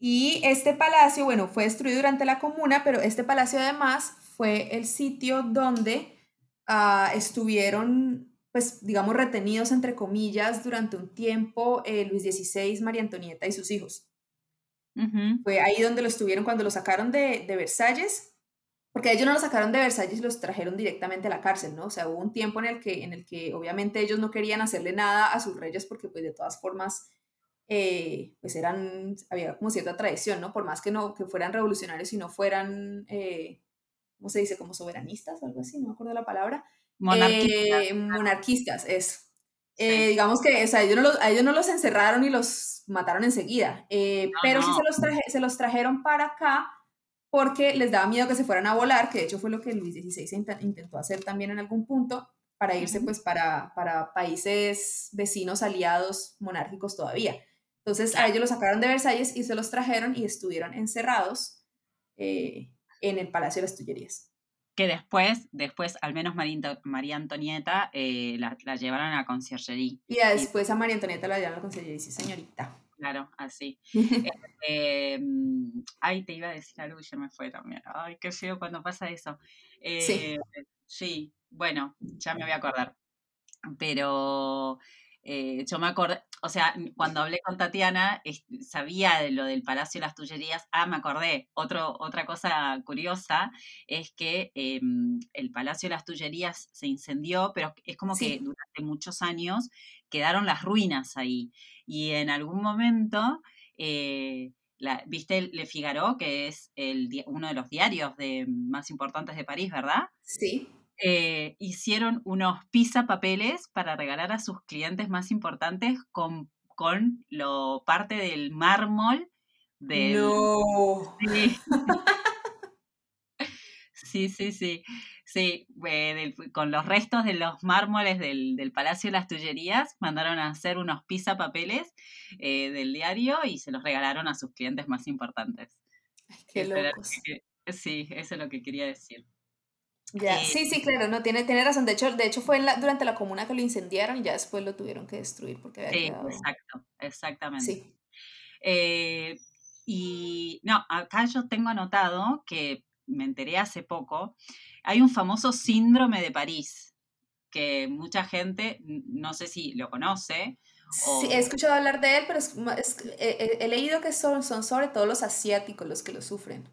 Y este palacio, bueno, fue destruido durante la comuna, pero este palacio además fue el sitio donde ah, estuvieron, pues, digamos, retenidos, entre comillas, durante un tiempo eh, Luis XVI, María Antonieta y sus hijos. Ujú. Fue ahí donde lo estuvieron cuando lo sacaron de, de Versalles, porque ellos no lo sacaron de Versalles y los trajeron directamente a la cárcel, ¿no? O sea, hubo un tiempo en el que, en el que obviamente ellos no querían hacerle nada a sus reyes porque pues de todas formas, eh, pues eran, había como cierta tradición, ¿no? Por más que no, que fueran revolucionarios y no fueran, eh, ¿cómo se dice? Como soberanistas o algo así, no me acuerdo la palabra. Monarquía. Eh, monarquistas, eso. Sí. Eh, digamos que o sea, ellos, no los, a ellos no los encerraron y los mataron enseguida, eh, No, pero sí no. se los, traje- se los trajeron para acá porque les daba miedo que se fueran a volar, que de hecho fue lo que Luis XVI int- intentó hacer también en algún punto, para irse pues para, para países vecinos aliados monárquicos todavía. Entonces a ellos los sacaron de Versalles y se los trajeron y estuvieron encerrados eh, en el Palacio de las Tullerías. Que después, después al menos María, Antonieta eh, la, llevaron a la conciergería. Y después a María Antonieta la llevaron a la conciergería, sí señorita. Claro, así. eh, ay, te iba a decir algo y ya me fue también. Ay, qué feo cuando pasa eso. sí. Eh, sí, bueno, ya me voy a acordar. Pero eh, yo me acordé, o sea, cuando hablé con Tatiana, sabía de lo del Palacio de las Tullerías. Ah, me acordé. Otro, otra cosa curiosa es que em, el Palacio de las Tullerías se incendió, pero es como que durante muchos años quedaron las ruinas ahí. Y en algún momento, eh, ¿viste Le Figaro, que es el, uno de los diarios de, más importantes de París, ¿verdad? Sí. Eh, hicieron unos pizza papeles para regalar a sus clientes más importantes con, con lo parte del mármol del... No. Sí, sí, sí. Sí, eh, con los restos de los mármoles del, del, Palacio de las Tullerías, mandaron a hacer unos pizza papeles eh, del diario y se los regalaron a sus clientes más importantes. qué locos. sí, eso es lo que quería decir. Ya, sí, sí, claro, no, tiene, tiene razón. De hecho, de hecho fue durante la comuna que lo incendiaron y ya después lo tuvieron que destruir porque había quedado... Exacto, exactamente. Sí. Eh, y no, acá yo tengo anotado que me enteré hace poco, hay un famoso síndrome de París, que mucha gente, no sé si lo conoce. Sí, he escuchado hablar de él, pero he, leído que son, son sobre todo los asiáticos los que lo sufren.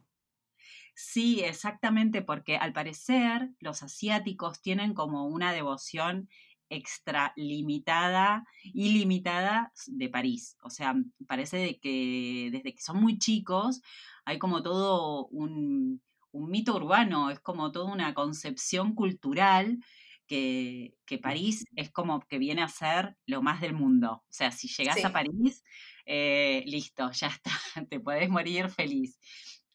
Sí, exactamente, porque al parecer los asiáticos tienen como una devoción extralimitada, ilimitada de París. O sea, parece de que desde que son muy chicos hay como todo un, un mito urbano, es como toda una concepción cultural que, que, París es como que viene a ser lo más del mundo. O sea, si llegas a París, eh, listo, ya está, te puedes morir feliz.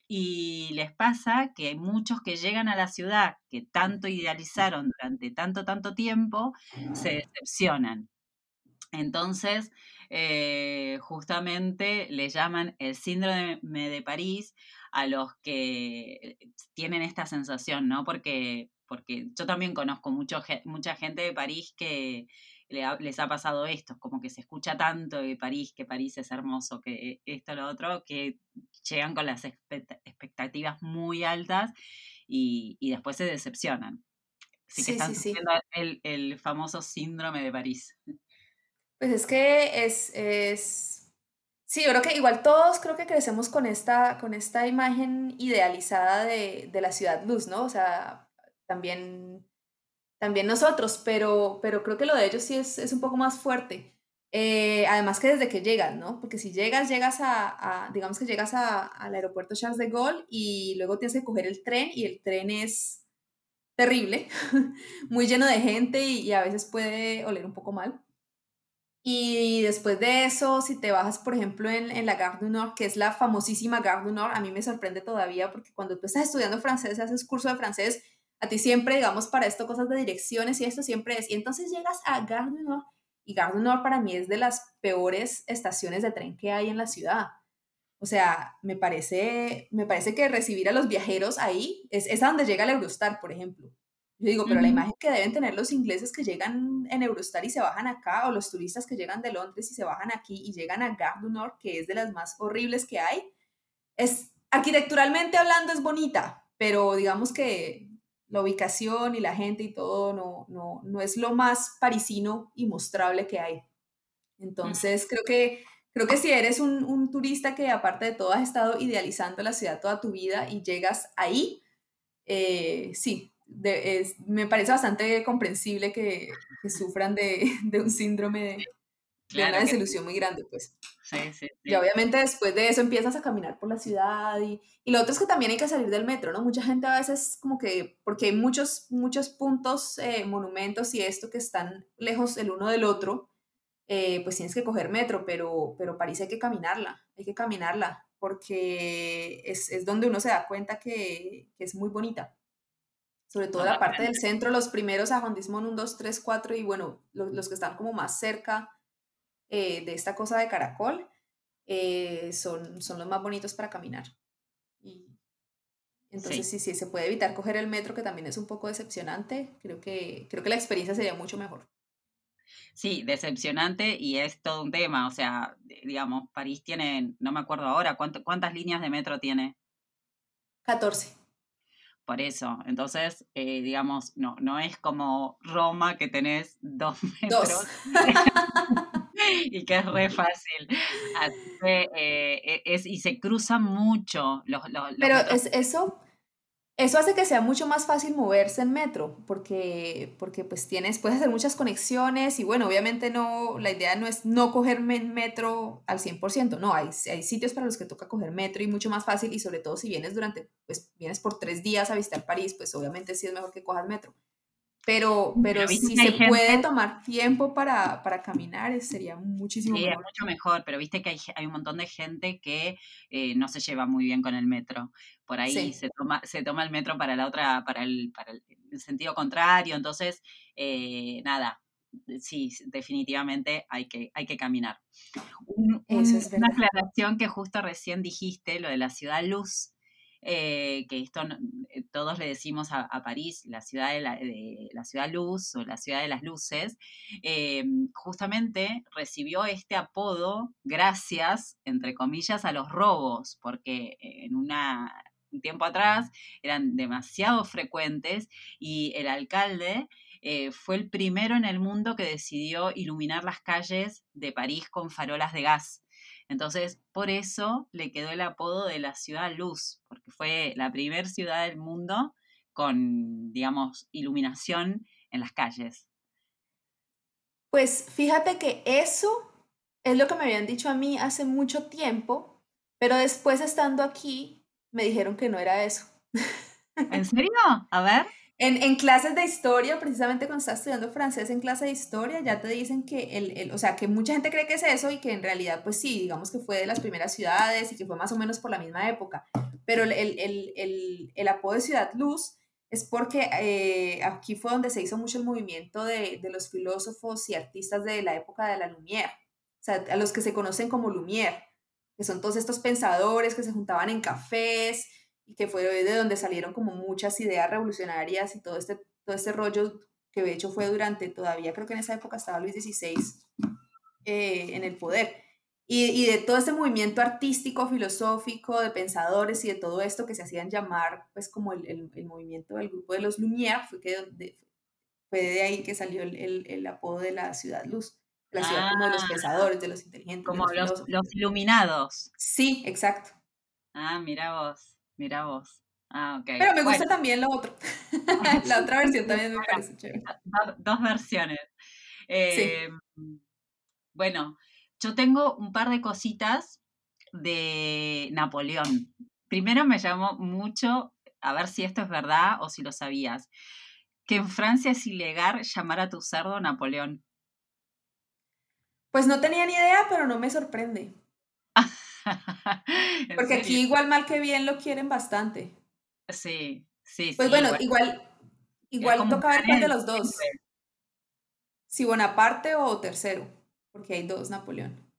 Y les pasa que hay muchos que llegan a la ciudad que tanto idealizaron durante tanto, tanto tiempo, se decepcionan. Entonces, eh, justamente le llaman el síndrome de París a los que tienen esta sensación, ¿no? Porque, porque yo también conozco mucho, mucha gente de París que, les ha pasado esto, como que se escucha tanto de París, que París es hermoso, que esto, lo otro, que llegan con las expectativas muy altas y, después se decepcionan. Así que están sí, El, el, famoso síndrome de París. Pues es que es, es, sí, yo creo que igual todos creo que crecemos con esta, con esta imagen idealizada de, de la ciudad luz, ¿no? O sea, también también nosotros, pero, pero creo que lo de ellos sí es, es un poco más fuerte. Eh, además que desde que llegas, ¿no? Porque si llegas, llegas a, digamos que llegas al aeropuerto Charles de Gaulle y luego tienes que coger el tren y el tren es terrible, muy lleno de gente y, a veces puede oler un poco mal. Y después de eso, si te bajas, por ejemplo, en, en, la Gare du Nord, que es la famosísima Gare du Nord, a mí me sorprende todavía porque cuando tú estás estudiando francés, haces curso de francés, a ti siempre, digamos, para esto, cosas de direcciones y esto siempre es. Y entonces llegas a Gare du Nord y Gare du Nord para mí es de las peores estaciones de tren que hay en la ciudad. O sea, me parece, me parece que recibir a los viajeros ahí es, es a donde llega el Eurostar, por ejemplo. Yo digo, pero la imagen que deben tener los ingleses que llegan en Eurostar y se bajan acá, o los turistas que llegan de Londres y se bajan aquí y llegan a Gare du Nord, que es de las más horribles que hay, es arquitecturalmente hablando es bonita, pero digamos que la ubicación y la gente y todo no, no, no es lo más parisino y mostrable que hay. Entonces, creo que, creo que si eres un, un, turista que aparte de todo has estado idealizando la ciudad toda tu vida y llegas ahí, eh, sí, me parece bastante comprensible que, que sufran de, de, un síndrome de una desilusión muy grande, pues. Sí, sí, Y obviamente después de eso empiezas a caminar por la ciudad y, y, lo otro es que también hay que salir del metro, ¿no? Mucha gente a veces como que, porque hay muchos, muchos puntos, eh, monumentos y esto que están lejos el uno del otro, eh, pues tienes que coger metro, pero, pero París hay que caminarla, hay que caminarla, porque es, es donde uno se da cuenta que, que es muy bonita. sobre todo la parte del centro, los primeros arrondissement 1, 2, 3, 4 y bueno, los, que están como más cerca eh, de esta cosa de caracol, eh, son, son los más bonitos para caminar. Y entonces, sí. sí, se puede evitar coger el metro, que también es un poco decepcionante, creo que, creo que la experiencia sería mucho mejor. Sí, decepcionante y es todo un tema. O sea, digamos, París tiene, no me acuerdo ahora, ¿cuántas líneas de metro tiene? 14. Por eso, entonces, eh, digamos, no, no es como Roma que tenés dos metros. y que es re fácil. Así que, eh, e, es, y se cruzan mucho los... los, Pero es, eso, eso hace que sea mucho más fácil moverse en metro, porque, porque pues tienes, puedes hacer muchas conexiones y bueno, obviamente no, la idea no es no coger metro al 100%, no, hay, hay sitios para los que toca coger metro y mucho más fácil y sobre todo si vienes durante, pues vienes por tres días a visitar París, pues obviamente sí es mejor que cojas metro. Pero, pero, si se puede tomar tiempo para, para caminar, sería muchísimo sí, mejor. mucho mejor, pero viste que hay, hay un montón de gente que eh, no se lleva muy bien con el metro. Por ahí se, toma, se toma el metro para la otra, para el, para el sentido contrario. Entonces, eh, nada, sí, definitivamente hay que, hay que caminar. una aclaración que justo recién dijiste, lo de la ciudad luz. Eh, que esto eh, todos le decimos a, París la ciudad de la, ciudad luz o la ciudad de las luces, eh, justamente recibió este apodo gracias, entre comillas, a los robos, porque en una, un tiempo atrás eran demasiado frecuentes y el alcalde fue el primero en el mundo que decidió iluminar las calles de París con farolas de gas. Entonces, por eso le quedó el apodo de la ciudad luz, porque fue la primera ciudad del mundo con, digamos, iluminación en las calles. Pues fíjate que eso es lo que me habían dicho a mí hace mucho tiempo, pero después estando aquí me dijeron que no era eso. ¿En serio? A ver. En, clases de historia, precisamente cuando estás estudiando francés en clase de historia, ya te dicen que, el, o sea, que mucha gente cree que es eso y que en realidad, pues sí, digamos que fue de las primeras ciudades y que fue más o menos por la misma época. Pero el, apodo de Ciudad Luz es porque eh, aquí fue donde se hizo mucho el movimiento de, de, los filósofos y artistas de la época de la Lumière, o sea, a los que se conocen como Lumière, que son todos estos pensadores que se juntaban en cafés y que fue de donde salieron como muchas ideas revolucionarias y todo este, todo este rollo que de hecho fue durante, todavía creo que en esa época estaba Luis XVI eh, en el poder. Y, y, de todo este movimiento artístico, filosófico, de pensadores y de todo esto que se hacían llamar pues como el, el, movimiento del grupo de los Lumière, fue, que de, fue de ahí que salió el, el, apodo de la ciudad luz, la ciudad como de los ah. pensadores, de los inteligentes. Como los, los iluminados. Sí, exacto. Ah, mira vos. Mira vos. Ah, ok. Pero me gusta también lo otro. la otra versión también me parece chévere. Dos, versiones. Eh, bueno, yo tengo un par de cositas de Napoleón. Primero me llamó mucho, a ver si esto es verdad o si lo sabías, que en Francia es ilegal llamar a tu cerdo Napoleón. Pues no tenía ni idea, pero no me sorprende. Porque aquí igual mal que bien lo quieren bastante. Sí, sí. Pues bueno, igual, igual, toca ver cuál de los dos. Si Bonaparte o tercero, porque hay dos Napoleón.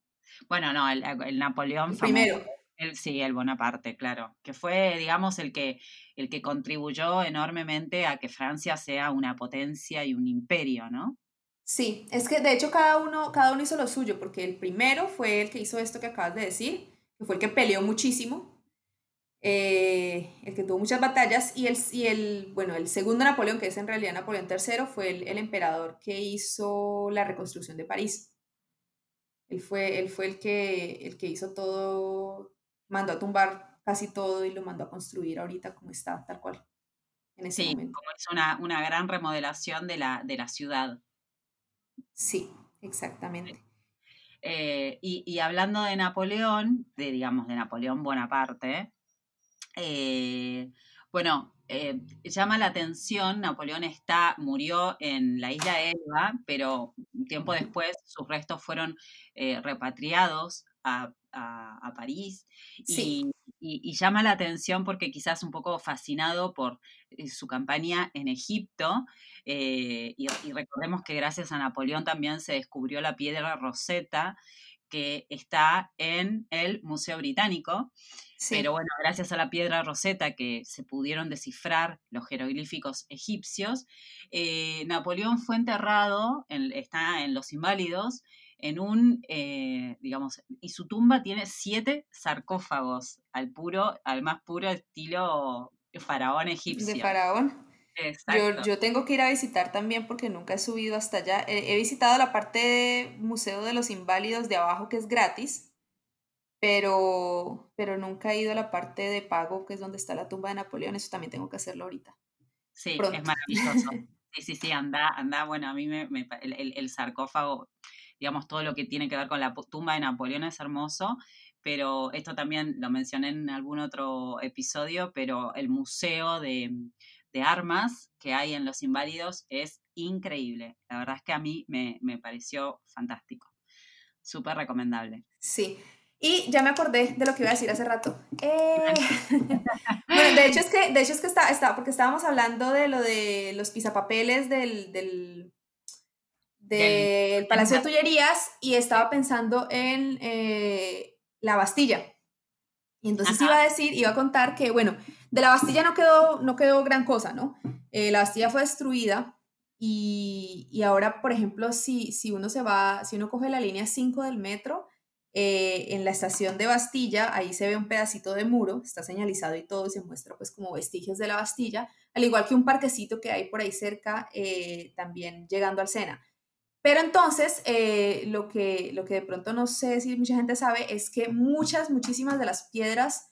Bueno, no, el, Napoleón primero. El, sí, el Bonaparte, claro, que fue, digamos, el que, el que contribuyó enormemente a que Francia sea una potencia y un imperio, ¿no? Sí, es que de hecho cada uno, cada uno hizo lo suyo, porque el primero fue el que hizo esto que acabas de decir, que fue el que peleó muchísimo, eh, el que tuvo muchas batallas, y el, y el, bueno, el segundo Napoleón, que es en realidad Napoleón III, fue el, emperador que hizo la reconstrucción de París. Él fue, él fue el, que, el que hizo todo, mandó a tumbar casi todo y lo mandó a construir ahorita como está, tal cual. En ese sí, como hizo una, una, gran remodelación de la, de la ciudad. Sí, exactamente. Eh, y, hablando de Napoleón, de, digamos, de Napoleón Bonaparte, eh, bueno, eh, llama la atención, Napoleón está, murió en la isla Elba, pero tiempo después sus restos fueron repatriados a, a, París y, llama la atención porque quizás un poco fascinado por eh, su campaña en Egipto eh, y, recordemos que gracias a Napoleón también se descubrió la piedra Rosetta que está en el Museo Británico. Pero bueno, gracias a la piedra Rosetta que se pudieron descifrar los jeroglíficos egipcios, eh, Napoleón fue enterrado, está en Los Inválidos, en un, eh, digamos, y su tumba tiene siete sarcófagos al puro, al más puro estilo faraón egipcio. De faraón. Yo, yo, tengo que ir a visitar también porque nunca he subido hasta allá. He, visitado la parte de Museo de los Inválidos de abajo que es gratis, pero, pero nunca he ido a la parte de pago que es donde está la tumba de Napoleón. Eso también tengo que hacerlo ahorita. Sí, es maravilloso. Sí, sí, sí, anda, anda, bueno, a mí me, el, el, sarcófago, digamos, todo lo que tiene que ver con la tumba de Napoleón es hermoso, pero esto también lo mencioné en algún otro episodio, pero el museo de, de armas que hay en Los Inválidos es increíble. La verdad es que a mí me, pareció fantástico. Súper recomendable. Sí. Y ya me acordé de lo que iba a decir hace rato. Eh, bueno, de hecho es que, de hecho es que está, está, porque estábamos hablando de lo de los pisapapeles del, del, del, Palacio de Tullerías y estaba pensando en eh, la Bastilla. Y entonces iba a decir, iba a contar que, bueno, de la Bastilla no quedó, no quedó gran cosa, ¿no? Eh, la Bastilla fue destruida y, y, ahora, por ejemplo, si, si uno se va, si uno coge la línea 5 del metro, eh, en la estación de Bastilla, ahí se ve un pedacito de muro, está señalizado y todo, se muestra pues como vestigios de la Bastilla, al igual que un parquecito que hay por ahí cerca, también llegando al Sena. Pero entonces, lo, que, lo que de pronto no sé si mucha gente sabe es que muchas, muchísimas de las piedras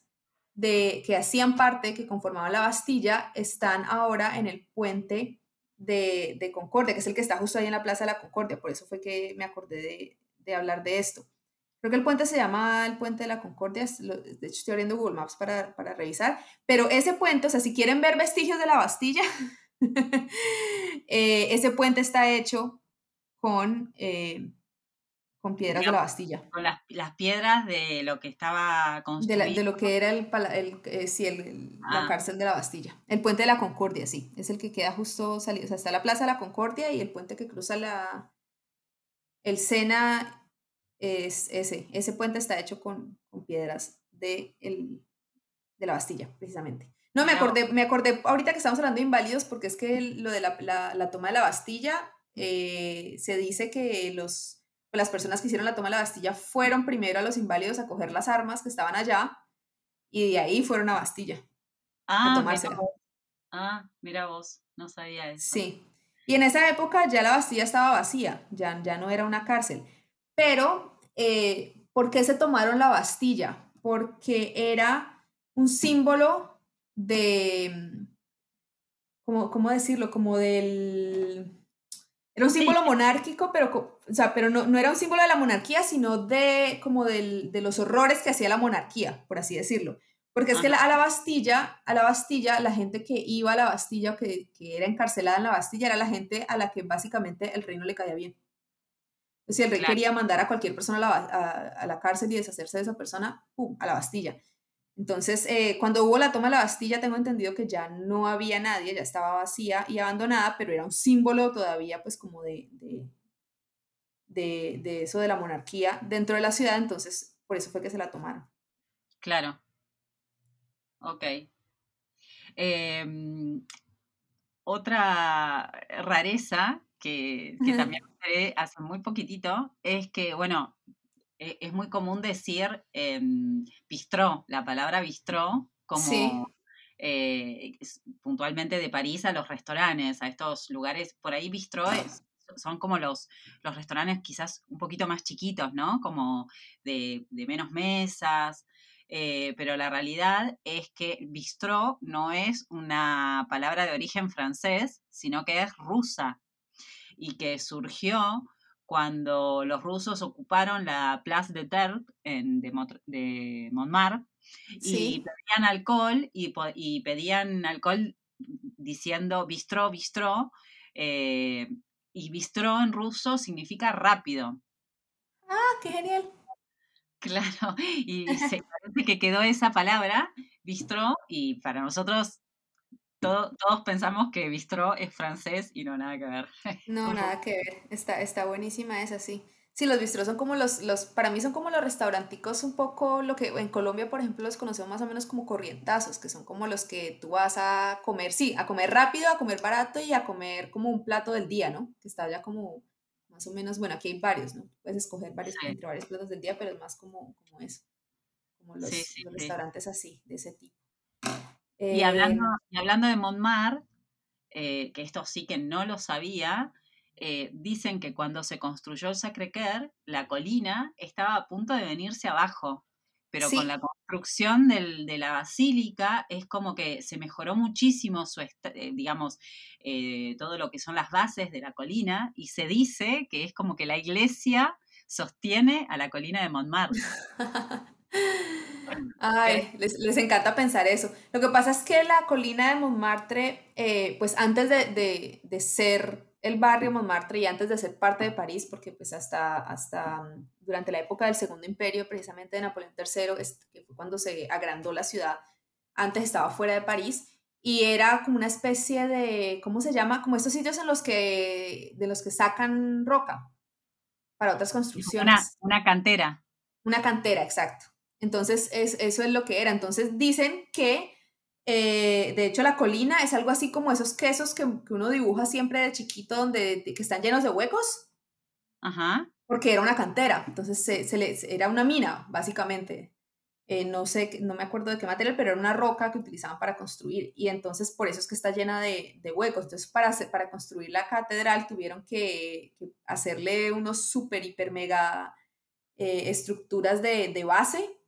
de, que hacían parte, que conformaban la Bastilla, están ahora en el puente de, de, Concordia, que es el que está justo ahí en la Plaza de la Concordia. Por eso fue que me acordé de, de hablar de esto. Creo que el puente se llama el Puente de la Concordia, de hecho estoy abriendo Google Maps para, para revisar, pero ese puente, o sea, si quieren ver vestigios de la Bastilla, eh, ese puente está hecho con eh, con piedras de la Bastilla. Con las, las, piedras de lo que estaba construido. De, lo que era el, el, eh, sí, el, la ah. cárcel de la Bastilla. El puente de la Concordia, sí. Es el que queda justo salido. O sea, está la Plaza de la Concordia y el puente que cruza la. El Sena es ese. Ese puente está hecho con, con piedras de, el, de la Bastilla, precisamente. No, me acordé, me acordé ahorita que estamos hablando de inválidos porque es que lo de la, la, la toma de la Bastilla eh, se dice que los las personas que hicieron la toma de la Bastilla fueron primero a los inválidos a coger las armas que estaban allá y de ahí fueron a Bastilla. Ah, mira vos. ah, mira vos, no sabía eso. Sí. Y en esa época ya la Bastilla estaba vacía, ya, ya no era una cárcel. Pero, eh, ¿por qué se tomaron la Bastilla? Porque era un símbolo de, ¿cómo, cómo decirlo? Como del era un símbolo monárquico, pero, o sea, pero no, no, era un símbolo de la monarquía, sino de como del, de los horrores que hacía la monarquía, por así decirlo. Porque es que a la Bastilla, a la Bastilla, la gente que iba a la Bastilla o que, que, era encarcelada en la Bastilla era la gente a la que básicamente el reino le caía bien. Si el rey quería mandar a cualquier persona a la, a, a la, cárcel y deshacerse de esa persona, ¡pum!, a la Bastilla. Entonces, eh, cuando hubo la toma de la Bastilla, tengo entendido que ya no había nadie, ya estaba vacía y abandonada, pero era un símbolo todavía, pues, como de, de, de, eso de la monarquía dentro de la ciudad, entonces, por eso fue que se la tomaron. Claro. Ok. Em, otra rareza que, que también hace muy poquitito es que, bueno, e, es muy común decir eh, bistró, la palabra bistró, como eh, puntualmente de París a los restaurantes, a estos lugares, por ahí bistró son como los, los restaurantes quizás un poquito más chiquitos, ¿no? Como de, menos mesas, eh, pero la realidad es que bistró no es una palabra de origen francés, sino que es rusa y que surgió cuando los rusos ocuparon la Place de Terre en, de, Montmartre y pedían alcohol y, pedían alcohol diciendo bistró, bistró, eh, y bistró en ruso significa rápido. Ah, qué genial. Claro, y se parece que quedó esa palabra, bistró, y para nosotros todos pensamos que bistró es francés y no nada que ver. No, nada que ver. Está, está buenísima esa, sí. Sí, los bistros son como los, los, para mí son como los restauranticos un poco lo que en Colombia, por ejemplo, los conocemos más o menos como corrientazos, que son como los que tú vas a comer, sí, a comer rápido, a comer barato y a comer como un plato del día, ¿no? Que está ya como más o menos, bueno, aquí hay varios, ¿no? Puedes escoger varios, entre varios platos del día, pero es más como, como eso, como los, restaurantes así, de ese tipo. Y, hablando, em, y hablando de Montmartre, eh, que esto sí que no lo sabía, eh, dicen que cuando se construyó el Sacré-Cœur, la colina estaba a punto de venirse abajo, pero con la construcción del, de la basílica es como que se mejoró muchísimo su, eh, digamos, eh, todo lo que son las bases de la colina y se dice que es como que la iglesia sostiene a la colina de Montmartre. Ay, les, les, encanta pensar eso. Lo que pasa es que la colina de Montmartre, pues antes de, de, de ser el barrio Montmartre y antes de ser parte de París, porque pues hasta, hasta mm, durante la época del Segundo Imperio, precisamente de Napoleón III, que fue cuando se agrandó la ciudad, antes estaba fuera de París y era como una especie de, ¿cómo se llama? Como estos sitios en los que, de los que sacan roca para otras construcciones. Una, una cantera. Una cantera, exacto. Entonces, es, eso es lo que era. Entonces, dicen que eh, de hecho, la colina es algo así como esos quesos que, uno dibuja siempre de chiquito, donde que están llenos de huecos. Ajá. Porque era una cantera, entonces se, era una mina, básicamente. Eh, no sé, no me acuerdo de qué material, pero era una roca que utilizaban para construir. Y entonces por eso es que está llena de, huecos. Entonces, para, para construir la catedral tuvieron que, hacerle unos super, hiper, mega eh, estructuras de, de base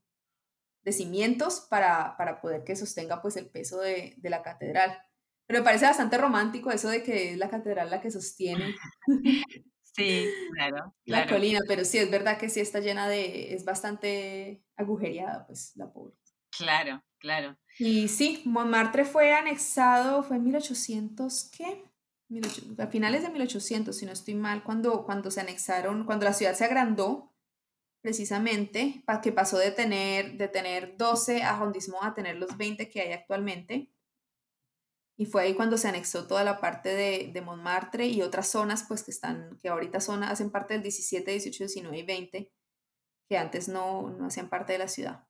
de cimientos para, para poder que sostenga pues el peso de, de, la catedral. Pero me parece bastante romántico eso de que es la catedral la que sostiene. Sí, claro, La colina, pero sí, es verdad que sí está llena de, es bastante agujereada, pues, la pobre. Claro, claro. Y sí, Montmartre fue anexado, fue en 1800, ¿qué? a finales de 1800, si no estoy mal, cuando, cuando se anexaron, cuando la ciudad se agrandó, precisamente, que pasó de tener, de tener 12 arrondissements a tener los 20 que hay actualmente. Y fue ahí cuando se anexó toda la parte de, de Montmartre y otras zonas, pues que están, que ahorita son, hacen parte del 17, 18, 19 y 20, que antes no, no hacían parte de la ciudad.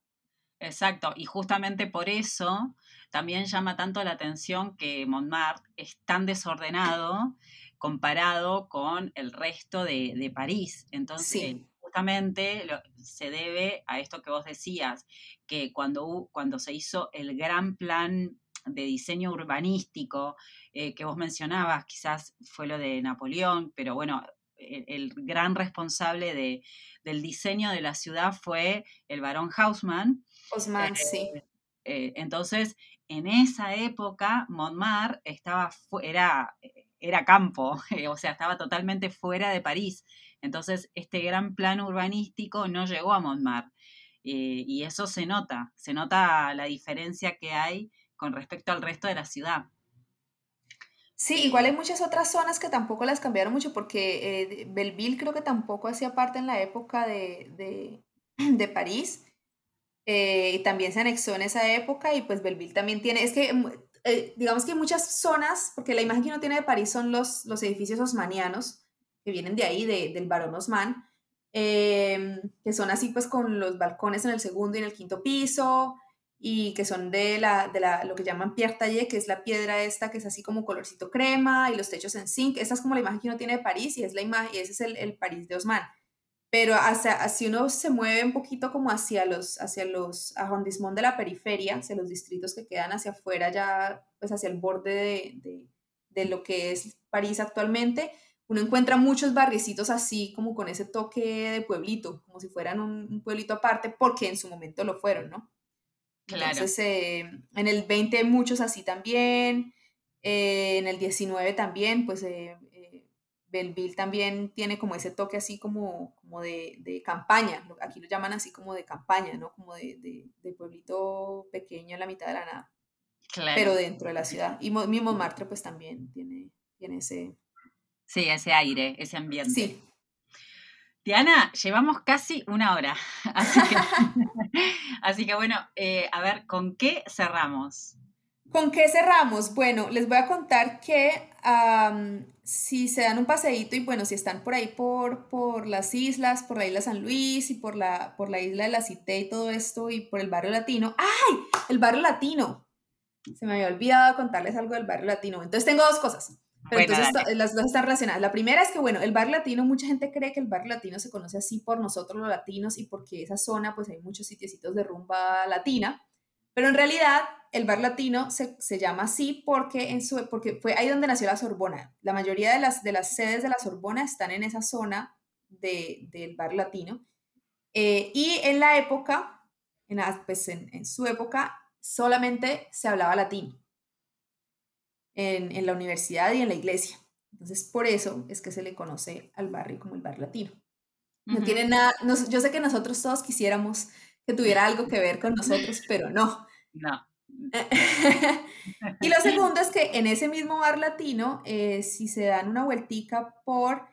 Exacto, y justamente por eso también llama tanto la atención que Montmartre es tan desordenado comparado con el resto de, de París. Entonces, justamente se debe a esto que vos decías, que cuando, cuando se hizo el gran plan de diseño urbanístico eh, que vos mencionabas, quizás fue lo de Napoleón, pero bueno, el, gran responsable de, del diseño de la ciudad fue el barón Haussmann. Haussmann, sí. Eh, entonces, en esa época, Montmartre estaba, era, era campo, o sea, estaba totalmente fuera de París. Entonces, este gran plan urbanístico no llegó a Montmartre. Eh, y eso se nota, se nota la diferencia que hay con respecto al resto de la ciudad. Sí, igual hay muchas otras zonas que tampoco las cambiaron mucho, porque eh, Belleville creo que tampoco hacía parte en la época de, París. Eh, y también se anexó en esa época y pues Belleville también tiene, es que digamos que muchas zonas, porque la imagen que uno tiene de París son los, los edificios osmanianos, que vienen de ahí, de, del barón Osman, em, que son así pues con los balcones en el segundo y en el quinto piso, y que son de, la, de la, lo que llaman pierre taillé, que es la piedra esta que es así como colorcito crema, y los techos en zinc. Esa es como la imagen que uno tiene de París, y, es la imagen, y ese es el, el París de Osman. Pero hacia, si uno se mueve un poquito como hacia los, hacia los arrondissements de la periferia, hacia los distritos que quedan hacia afuera, ya pues hacia el borde de, de, de lo que es París actualmente, uno encuentra muchos barriecitos así, como con ese toque de pueblito, como si fueran un, pueblito aparte, porque en su momento lo fueron, ¿no? Claro. Entonces, eh, en el 20 muchos así también, eh, en el 19 también, pues eh, Belleville también tiene como ese toque así como, como de, de, campaña, aquí lo llaman así como de campaña, ¿no? Como de, de, pueblito pequeño en la mitad de la nada, claro. pero dentro de la ciudad. Y mismo Montmartre pues también tiene, tiene ese, Sí, ese aire, ese ambiente. Sí. Diana, llevamos casi una hora. Así que, bueno, eh, a ver, ¿con qué cerramos? ¿Con qué cerramos? Bueno, les voy a contar que si se dan un paseíto y bueno, si están por ahí por, por las islas, por la isla San Luis y por la, por la isla de la Cité y todo esto y por el barrio latino. ¡Ay! El barrio latino. Se me había olvidado contarles algo del barrio latino. Entonces tengo dos cosas. Pero entonces las dos están relacionadas. La primera es que, bueno, el barrio latino, mucha gente cree que el barrio latino se conoce así por nosotros los latinos y porque esa zona, pues hay muchos sitiecitos de rumba latina. Pero en realidad el bar latino se, llama así porque, en su, porque fue ahí donde nació la Sorbona. La mayoría de las, de las sedes de la Sorbona están en esa zona del bar latino. Eh, y en la época, en, pues en, su época, solamente se hablaba latín en, la universidad y en la iglesia. Entonces, por eso es que se le conoce al barrio como el bar latino. No tiene nada, yo sé que nosotros todos quisiéramos que tuviera algo que ver con nosotros, pero no. No. y lo segundo es que en ese mismo bar latino, eh, si se dan una vueltica por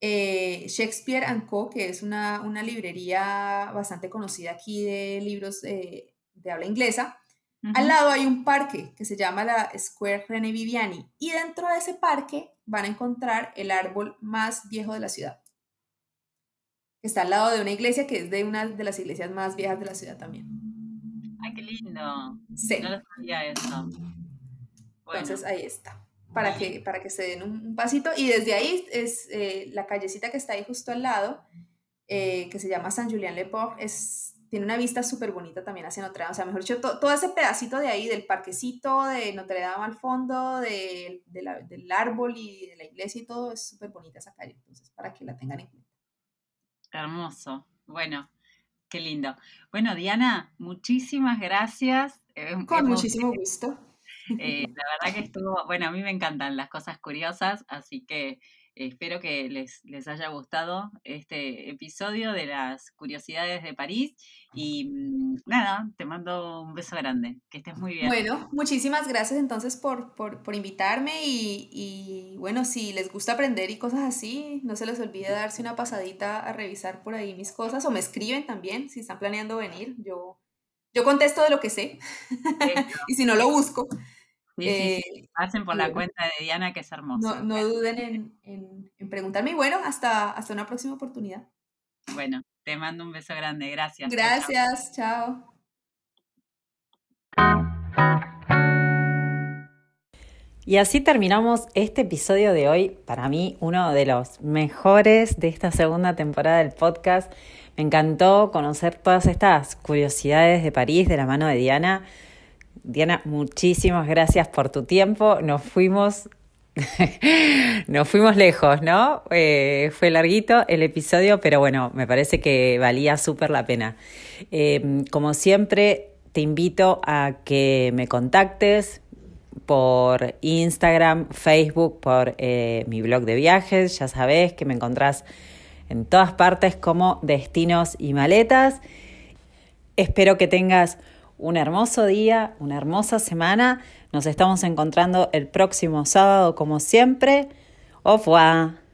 eh, Shakespeare ⁇ Co., que es una, librería bastante conocida aquí de libros de habla inglesa, al lado hay un parque que se llama la Square René Viviani y dentro de ese parque van a encontrar el árbol más viejo de la ciudad está al lado de una iglesia que es de una de las iglesias más viejas de la ciudad también. Ay, qué lindo. Sí. No lo sabía eso. Entonces ahí está. Para que, para que se den un, pasito. Y desde ahí es eh, la callecita que está ahí justo al lado, eh, que se llama San Julián Le Port, es, tiene una vista súper bonita también hacia Notre Dame. O sea, mejor dicho, todo ese pedacito de ahí, del parquecito, de Notre Dame al fondo, de, del árbol y de la iglesia y todo, es súper bonita esa calle. Entonces, para que la tengan en cuenta. Hermoso. Bueno, qué lindo. Bueno, Diana, muchísimas gracias. Eh, Con muchísimo gusto. Eh, la verdad que estuvo, bueno, a mí me encantan las cosas curiosas, así que Espero que les, les haya gustado este episodio de las curiosidades de París y mm, nada, te mando un beso grande, que estés muy bien. Bueno, muchísimas gracias entonces por, por, invitarme y, y, bueno, si les gusta aprender y cosas así, no se les olvide darse una pasadita a revisar por ahí mis cosas o me escriben también si están planeando venir, yo, yo contesto de lo que sé y si no lo busco. Sí, Hacen por la cuenta de Diana, que es hermosa. No, duden en, preguntarme. Y bueno, hasta, hasta una próxima oportunidad. Bueno, te mando un beso grande. Gracias. Gracias, chao. Y así terminamos este episodio de hoy, para mí uno de los mejores de esta segunda temporada del podcast. Me encantó conocer todas estas curiosidades de París de la mano de Diana. Diana, muchísimas gracias por tu tiempo. Nos fuimos, nos fuimos lejos, ¿no? Eh, fue larguito el episodio, pero bueno, me parece que valía súper la pena. Eh, como siempre, te invito a que me contactes por Instagram, Facebook, por eh, mi blog de viajes. Ya sabes que me encontrás en todas partes como destinos y maletas. Espero que tengas un hermoso día, una hermosa semana. Nos estamos encontrando el próximo sábado como siempre. Au revoir.